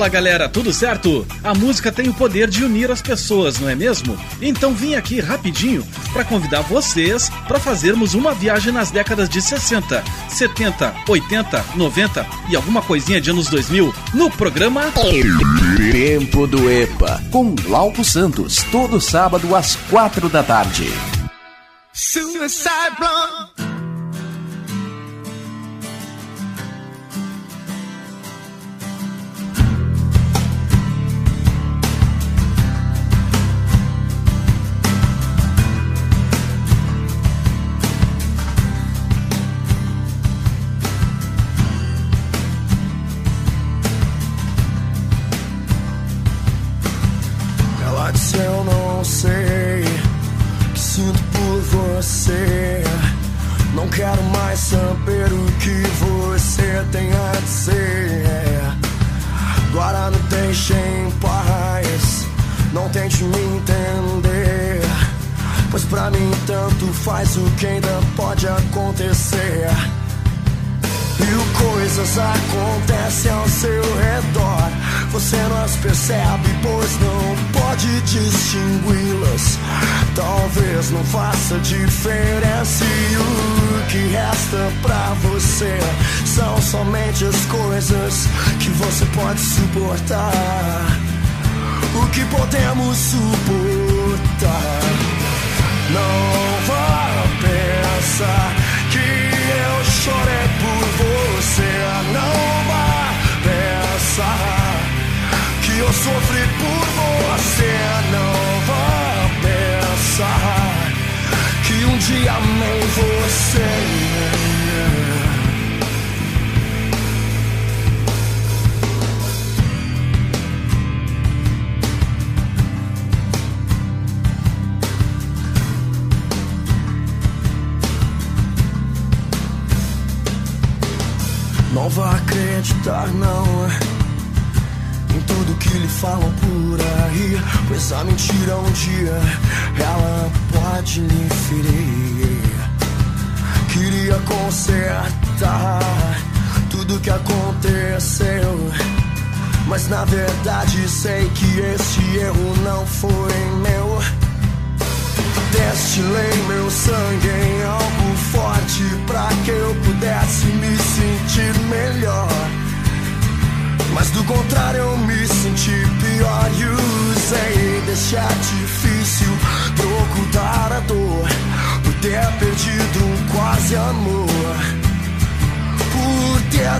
Fala galera, tudo certo? A música tem o poder de unir as pessoas, não é mesmo? Então vim aqui rapidinho para convidar vocês para fazermos uma viagem nas décadas de 60, 70, 80, 90 e alguma coisinha de anos 2000 no programa Tempo do EPA com Glauco Santos, todo sábado às quatro da tarde. Suicide Blonde.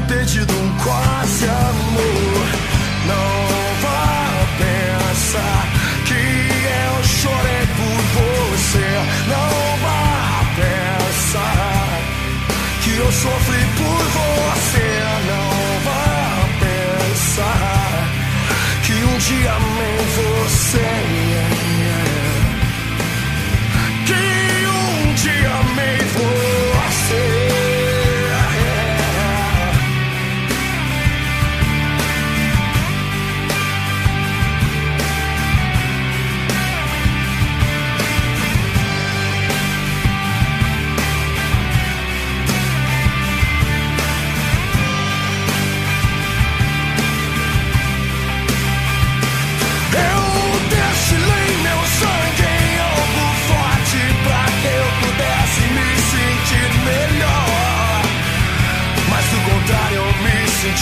Ter um quase amor. Não vá pensar que eu chorei por você não vá pensar que eu sofri por você. Não vá pensar que um dia amei você.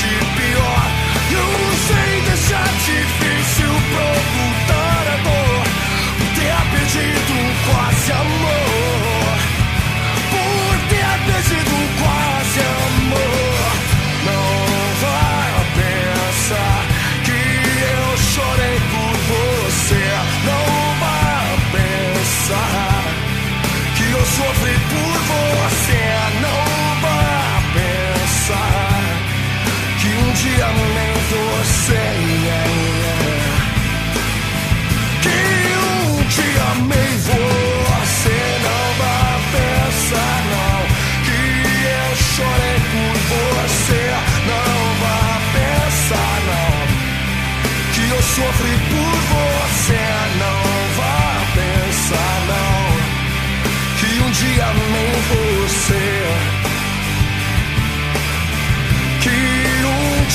de pior. Eu sei deixar difícil procurar.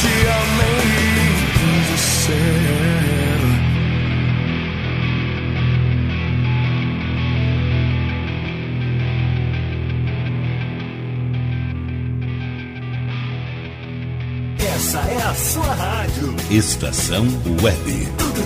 te amei, você era. Essa é a sua rádio. Estação Web. Tudo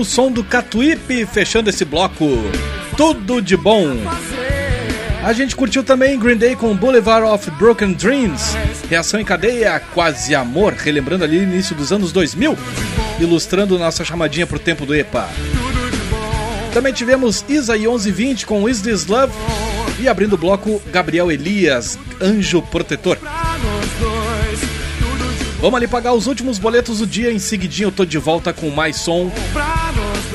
o som do Catuípe fechando esse bloco. Tudo de bom. A gente curtiu também Green Day com Boulevard of Broken Dreams, Reação em Cadeia, Quase Amor, relembrando ali início dos anos 2000, ilustrando nossa chamadinha pro tempo do EPA. Também tivemos Isa e 1120 com Is This Love e abrindo o bloco Gabriel Elias, Anjo Protetor. Vamos ali pagar os últimos boletos do dia, em seguidinho eu tô de volta com mais som,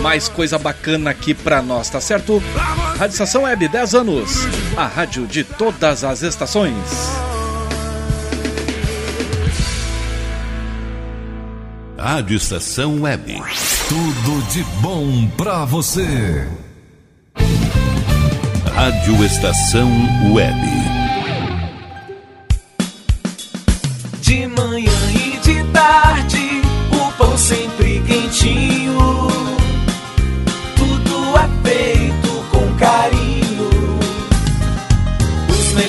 mais coisa bacana aqui pra nós, tá certo? Rádio Estação Web, 10 anos, a rádio de todas as estações. Rádio Estação Web. Tudo de bom pra você. Rádio Estação Web.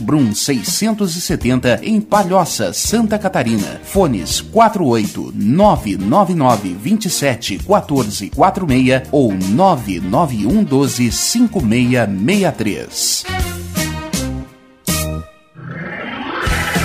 Brum 670 em Palhoça, Santa Catarina. Fones 48 999 27 14 46 ou 991 12 5663.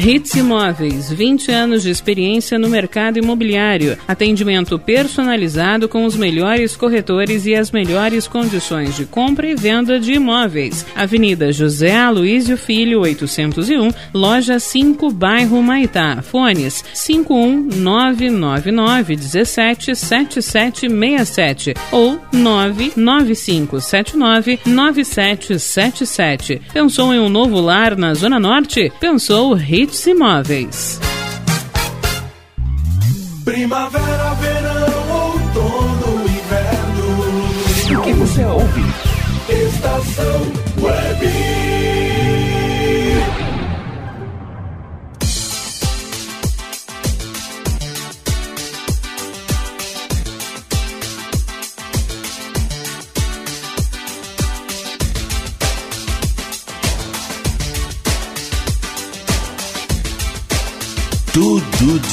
Hits Imóveis, 20 anos de experiência no mercado imobiliário. Atendimento personalizado com os melhores corretores e as melhores condições de compra e venda de imóveis. Avenida José Aloísio Filho, 801, Loja 5, Bairro Maitá. Fones 51999 17 7767 ou 99579 9777. Pensou em um novo lar na Zona Norte? Pensou Hits Imóveis. Primavera, verão, outono, inverno. O que você ouve? Estação Web.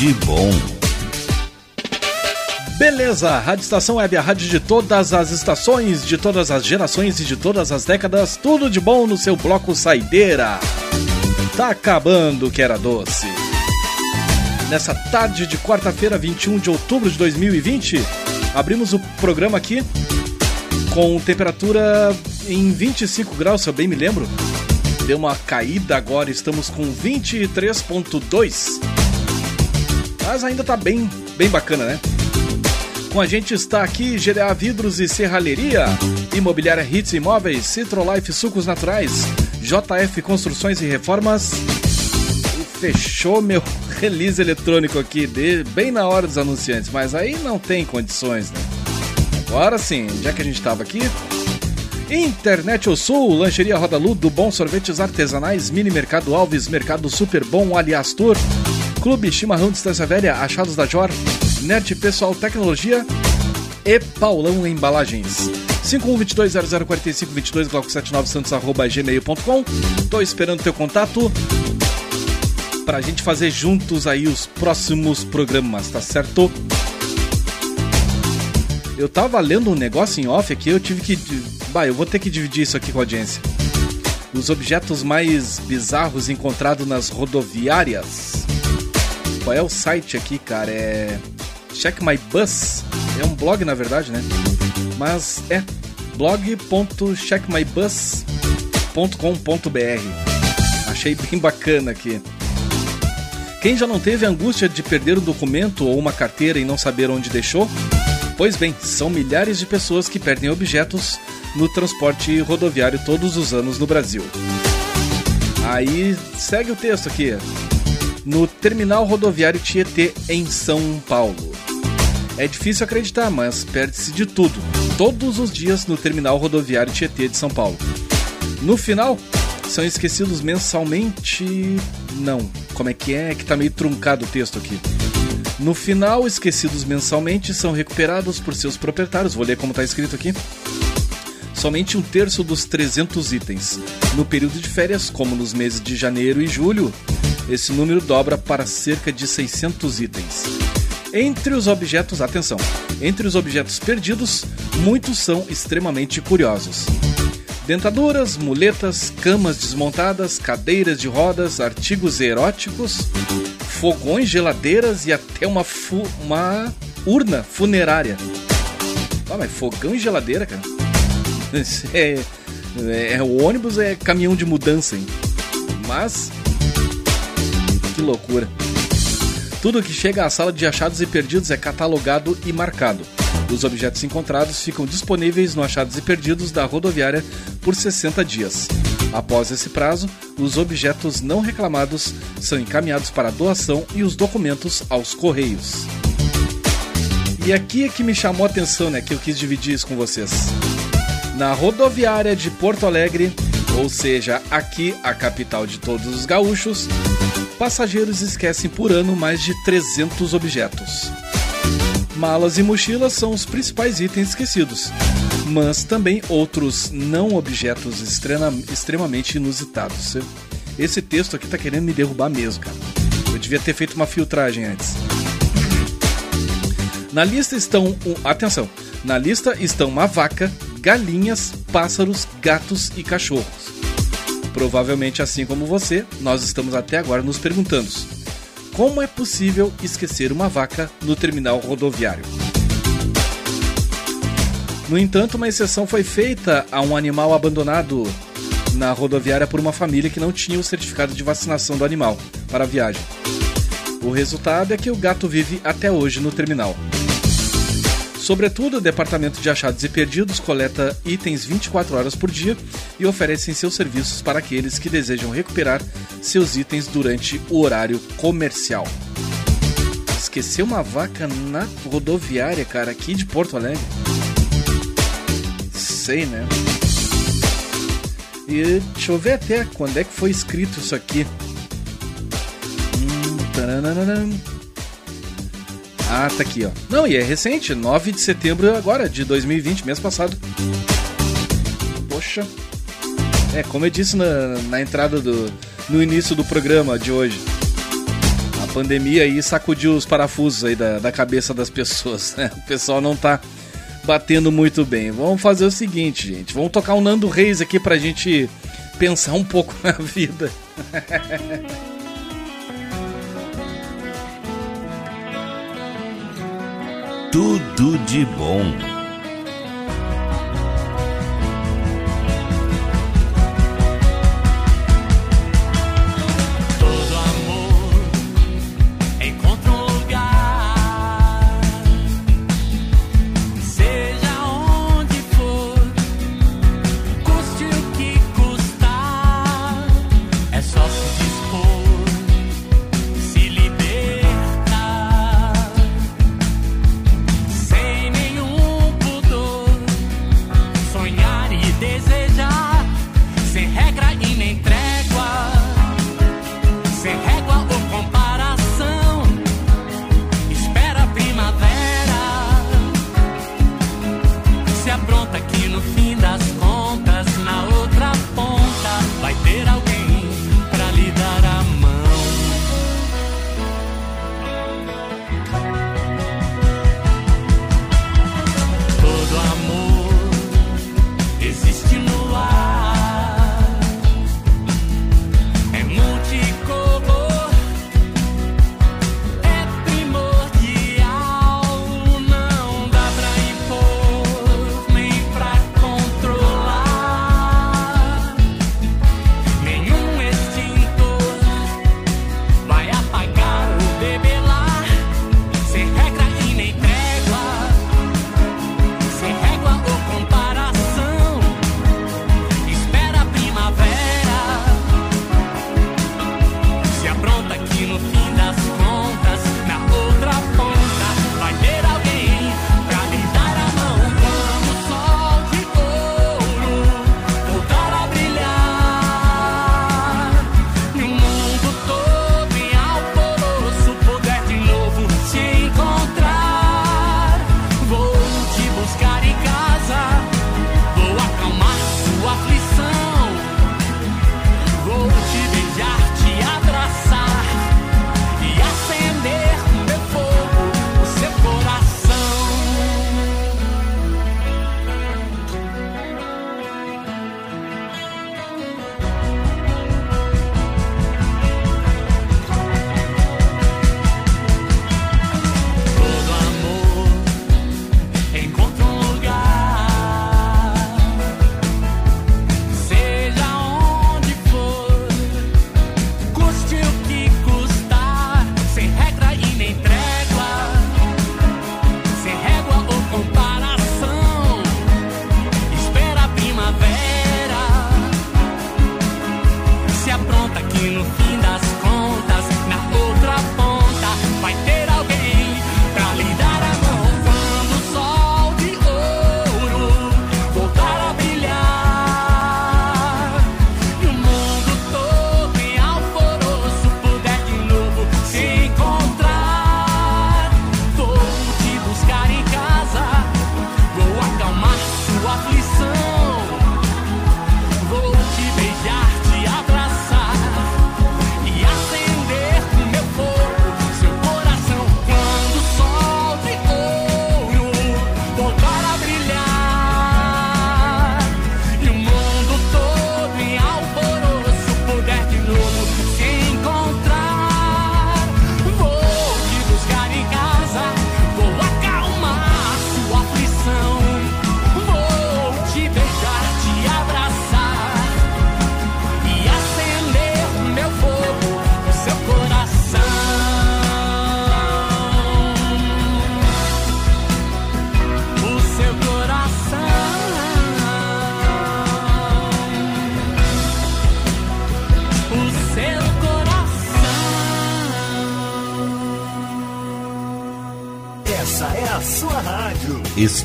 De bom. Beleza, Rádio Estação Web, a rádio de todas as estações, de todas as gerações e de todas as décadas, tudo de bom no seu bloco Saideira. Tá acabando que era doce. Nessa tarde de quarta-feira, 21 de outubro de 2020, abrimos o programa aqui com temperatura em 25 graus, se eu bem me lembro. Deu uma caída agora, estamos com 23.2. Mas ainda tá bem, bem bacana, né? Com a gente está aqui GDA Vidros e Serralheria, Imobiliária Hits Imóveis, Citrolife Sucos Naturais, JF Construções e Reformas. E fechou meu release eletrônico aqui, de, bem na hora dos anunciantes, mas aí não tem condições, né? Agora sim, já que a gente estava aqui. Internet O Sul, Lancheria Roda Ludo, Bom Sorvetes Artesanais, Mini Mercado Alves, Mercado Super Bom, Aliás Tour, Clube Chimarrão Distância Velha, Achados da Jor, Nerd Pessoal Tecnologia e Paulão Embalagens. 5122004522 glauco79santos arroba gmail.com Tô esperando teu contato pra gente fazer juntos aí os próximos programas, tá certo? Eu tava lendo um negócio em off aqui, eu tive que. Bah, eu vou ter que dividir isso aqui com a audiência. Os objetos mais bizarros encontrados nas rodoviárias. É o site aqui, cara? É. Check My Bus. É um blog, na verdade, né? Mas é blog.checkmybus.com.br. Achei bem bacana aqui. Quem já não teve a angústia de perder um documento ou uma carteira e não saber onde deixou? Pois bem, são milhares de pessoas que perdem objetos no transporte rodoviário todos os anos no Brasil. Aí segue o texto aqui. No terminal rodoviário Tietê, em São Paulo. É difícil acreditar, mas perde-se de tudo. Todos os dias no terminal rodoviário Tietê de São Paulo. No final, são esquecidos mensalmente. Não, como é que é? É que tá meio truncado o texto aqui. No final, esquecidos mensalmente são recuperados por seus proprietários. Vou ler como está escrito aqui. Somente um terço dos 300 itens. No período de férias, como nos meses de janeiro e julho, esse número dobra para cerca de 600 itens. Entre os objetos, atenção, entre os objetos perdidos, muitos são extremamente curiosos. Dentaduras, muletas, camas desmontadas, cadeiras de rodas, artigos eróticos, fogões, geladeiras e até uma, fu uma urna funerária. Ah, mas fogão e geladeira, cara? É, é, é, o ônibus é caminhão de mudança, hein? Mas. Que loucura. Tudo que chega à sala de achados e perdidos é catalogado e marcado. Os objetos encontrados ficam disponíveis no Achados e Perdidos da rodoviária por 60 dias. Após esse prazo, os objetos não reclamados são encaminhados para doação e os documentos aos correios. E aqui é que me chamou a atenção, né, que eu quis dividir isso com vocês. Na rodoviária de Porto Alegre, ou seja, aqui a capital de todos os gaúchos, passageiros esquecem por ano mais de 300 objetos. Malas e mochilas são os principais itens esquecidos, mas também outros não objetos extremamente inusitados. Esse texto aqui tá querendo me derrubar mesmo, cara. Eu devia ter feito uma filtragem antes. Na lista estão. Atenção! Na lista estão uma vaca, galinhas, pássaros, gatos e cachorros. Provavelmente, assim como você, nós estamos até agora nos perguntando: como é possível esquecer uma vaca no terminal rodoviário? No entanto, uma exceção foi feita a um animal abandonado na rodoviária por uma família que não tinha o certificado de vacinação do animal para a viagem. O resultado é que o gato vive até hoje no terminal. Sobretudo, o Departamento de Achados e Perdidos coleta itens 24 horas por dia e oferecem seus serviços para aqueles que desejam recuperar seus itens durante o horário comercial. Esqueceu uma vaca na rodoviária, cara, aqui de Porto Alegre. Sei, né? E deixa eu ver até quando é que foi escrito isso aqui. Hum, ah, tá aqui, ó. Não, e é recente, 9 de setembro agora, de 2020, mês passado. Poxa. É, como eu disse na, na entrada do. no início do programa de hoje. pandemia aí sacudiu os parafusos aí da, da cabeça das pessoas, né? O pessoal não tá batendo muito bem. Vamos fazer o seguinte, gente. Vamos tocar o um Nando Reis aqui pra gente pensar um pouco na vida. Tudo de bom.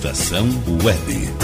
Estação Web.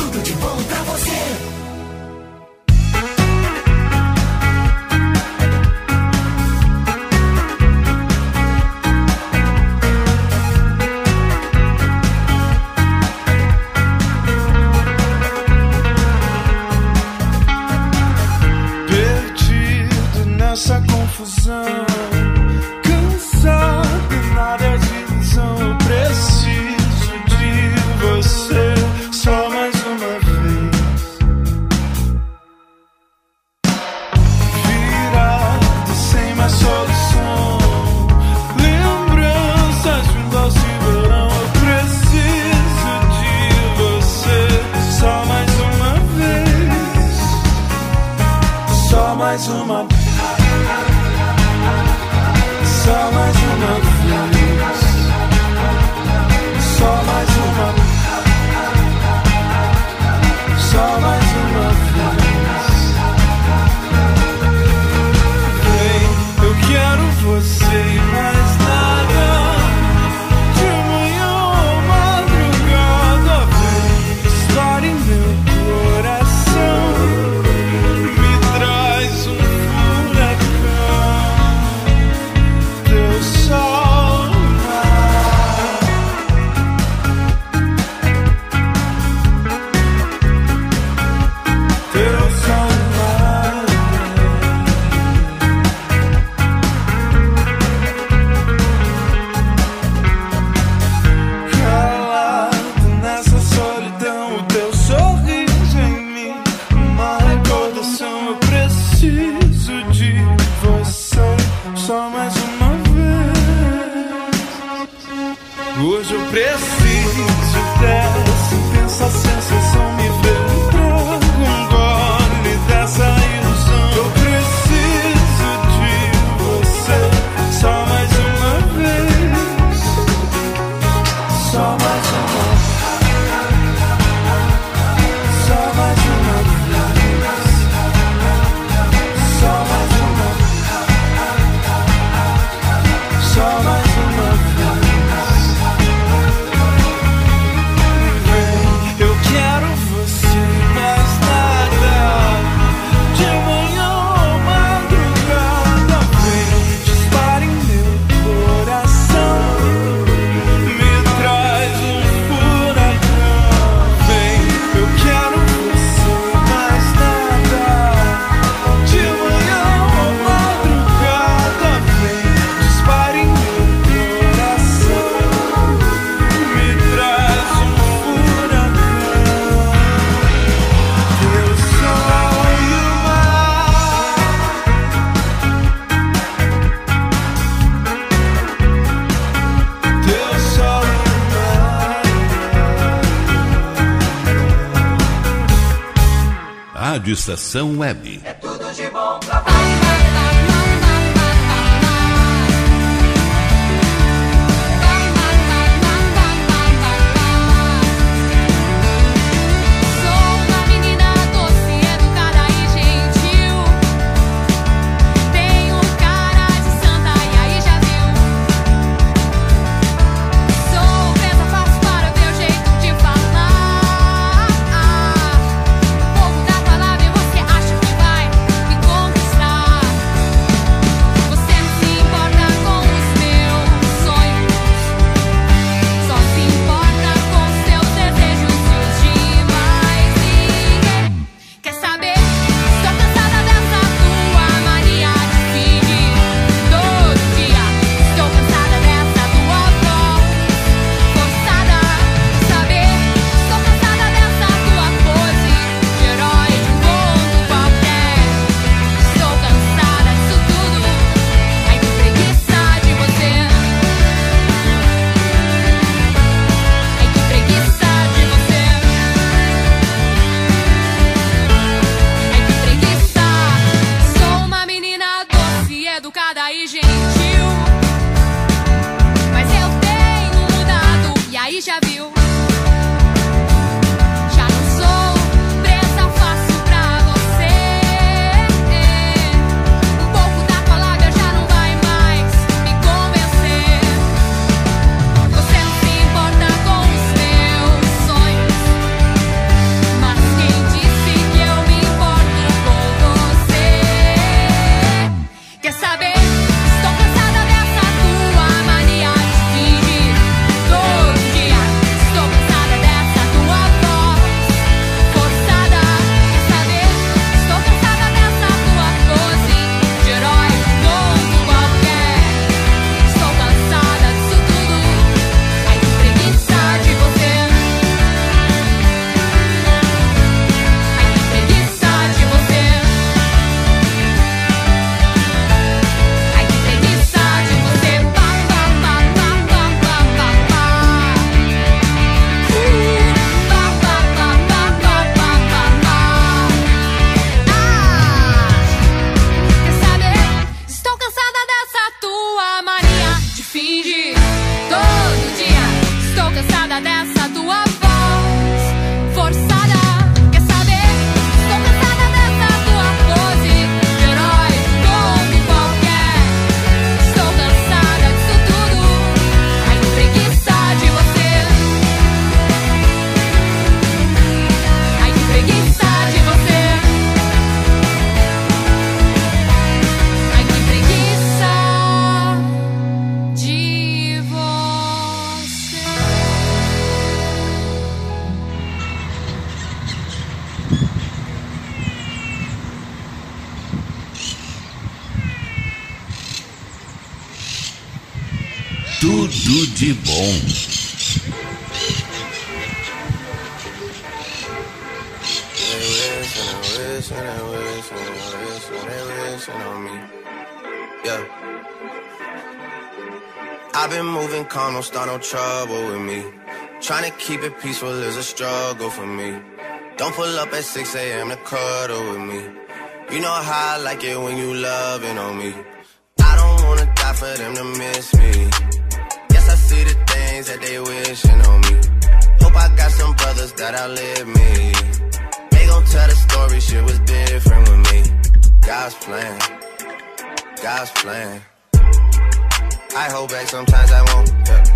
Só mais uma. Só mais uma Estação Web. Peaceful is a struggle for me. Don't pull up at 6 a.m. to cuddle with me. You know how I like it when you loving on me. I don't wanna die for them to miss me. Yes, I see the things that they wishing on me. Hope I got some brothers that outlive me. They gon' tell the story, shit was different with me. God's plan, God's plan. I hold back, sometimes I won't. Yeah.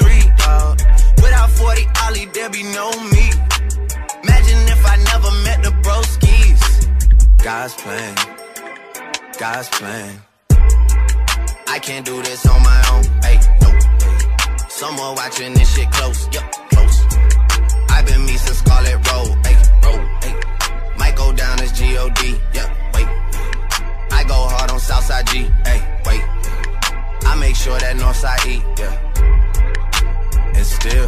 Without 40 Ollie, there be no me. Imagine if I never met the broskies. God's plan, God's plan. I can't do this on my own. Hey, no. Someone watching this shit close, yup, close. I've been me since Scarlet Road, hey, road, hey. Might go down as G-O-D, yeah, wait. I go hard on Southside G, hey, wait. I make sure that Northside E, yeah. And still,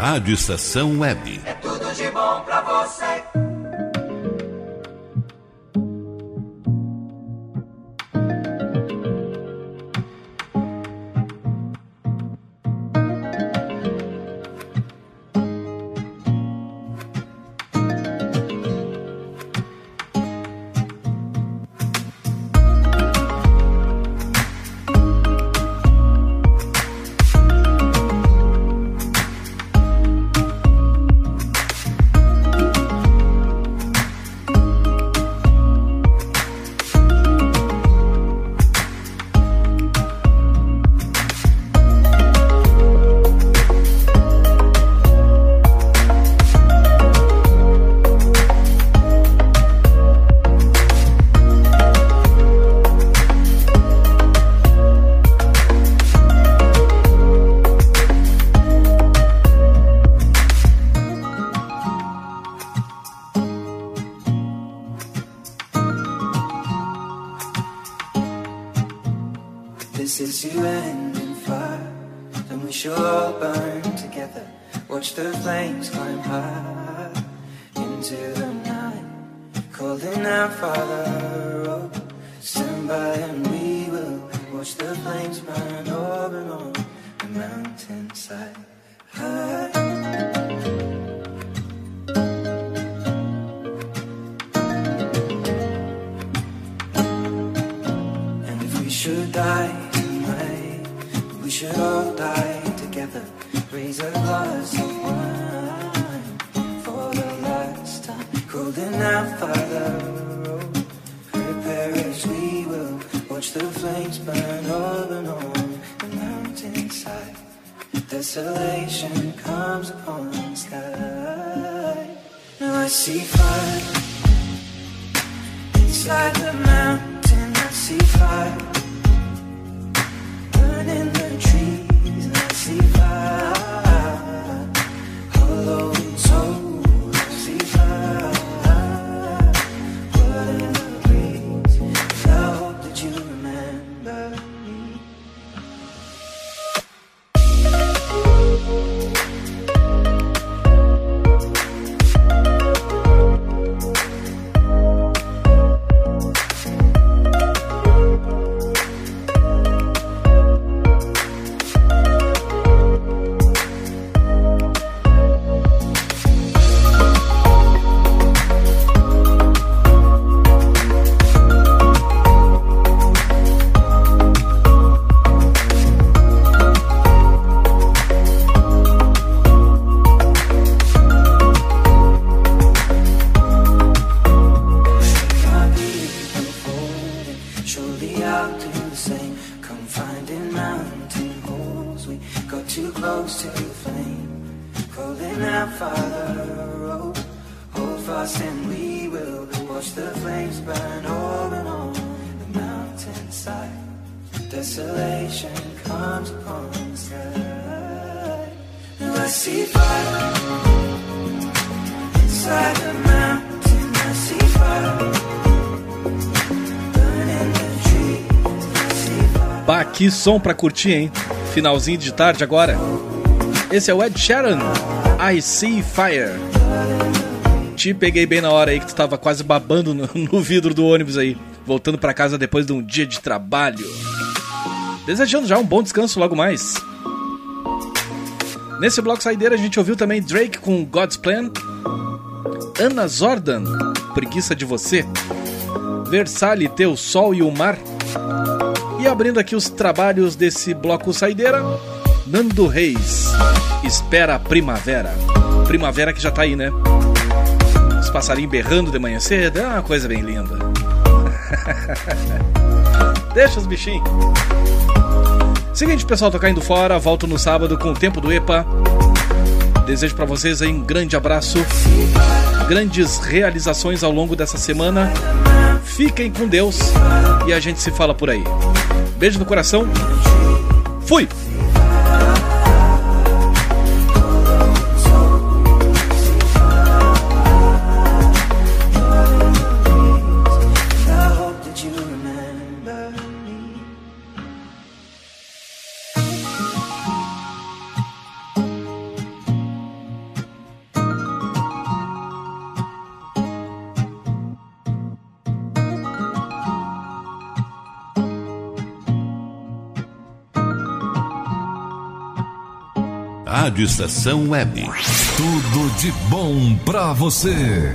Rádio Estação Web. É tudo de bom pra você. Of wine for the last time. Cooling out the road. Prepare as we will. Watch the flames burn over and on the mountainside. Desolation comes upon the sky. Now I see fire inside the mountain. I see fire que som pra curtir, hein? Finalzinho de tarde agora. Esse é o Ed Sheeran, I See Fire. Te peguei bem na hora aí que tu tava quase babando no, no vidro do ônibus aí, voltando pra casa depois de um dia de trabalho. Desejando já um bom descanso logo mais. Nesse bloco saideira a gente ouviu também Drake com God's Plan, Ana Zordan, Preguiça de Você, Versalhe, Teu Sol e o Mar, e abrindo aqui os trabalhos desse bloco saideira, Nando Reis, Espera a Primavera. Primavera que já tá aí, né? Os passarinhos berrando de manhã cedo, é uma coisa bem linda. Deixa os bichinhos. Seguinte, pessoal, tô caindo fora, volto no sábado com o tempo do EPA. Desejo para vocês aí um grande abraço, grandes realizações ao longo dessa semana. Fiquem com Deus e a gente se fala por aí. Beijo no coração. Fui! Rádio Estação Web. Tudo de bom pra você.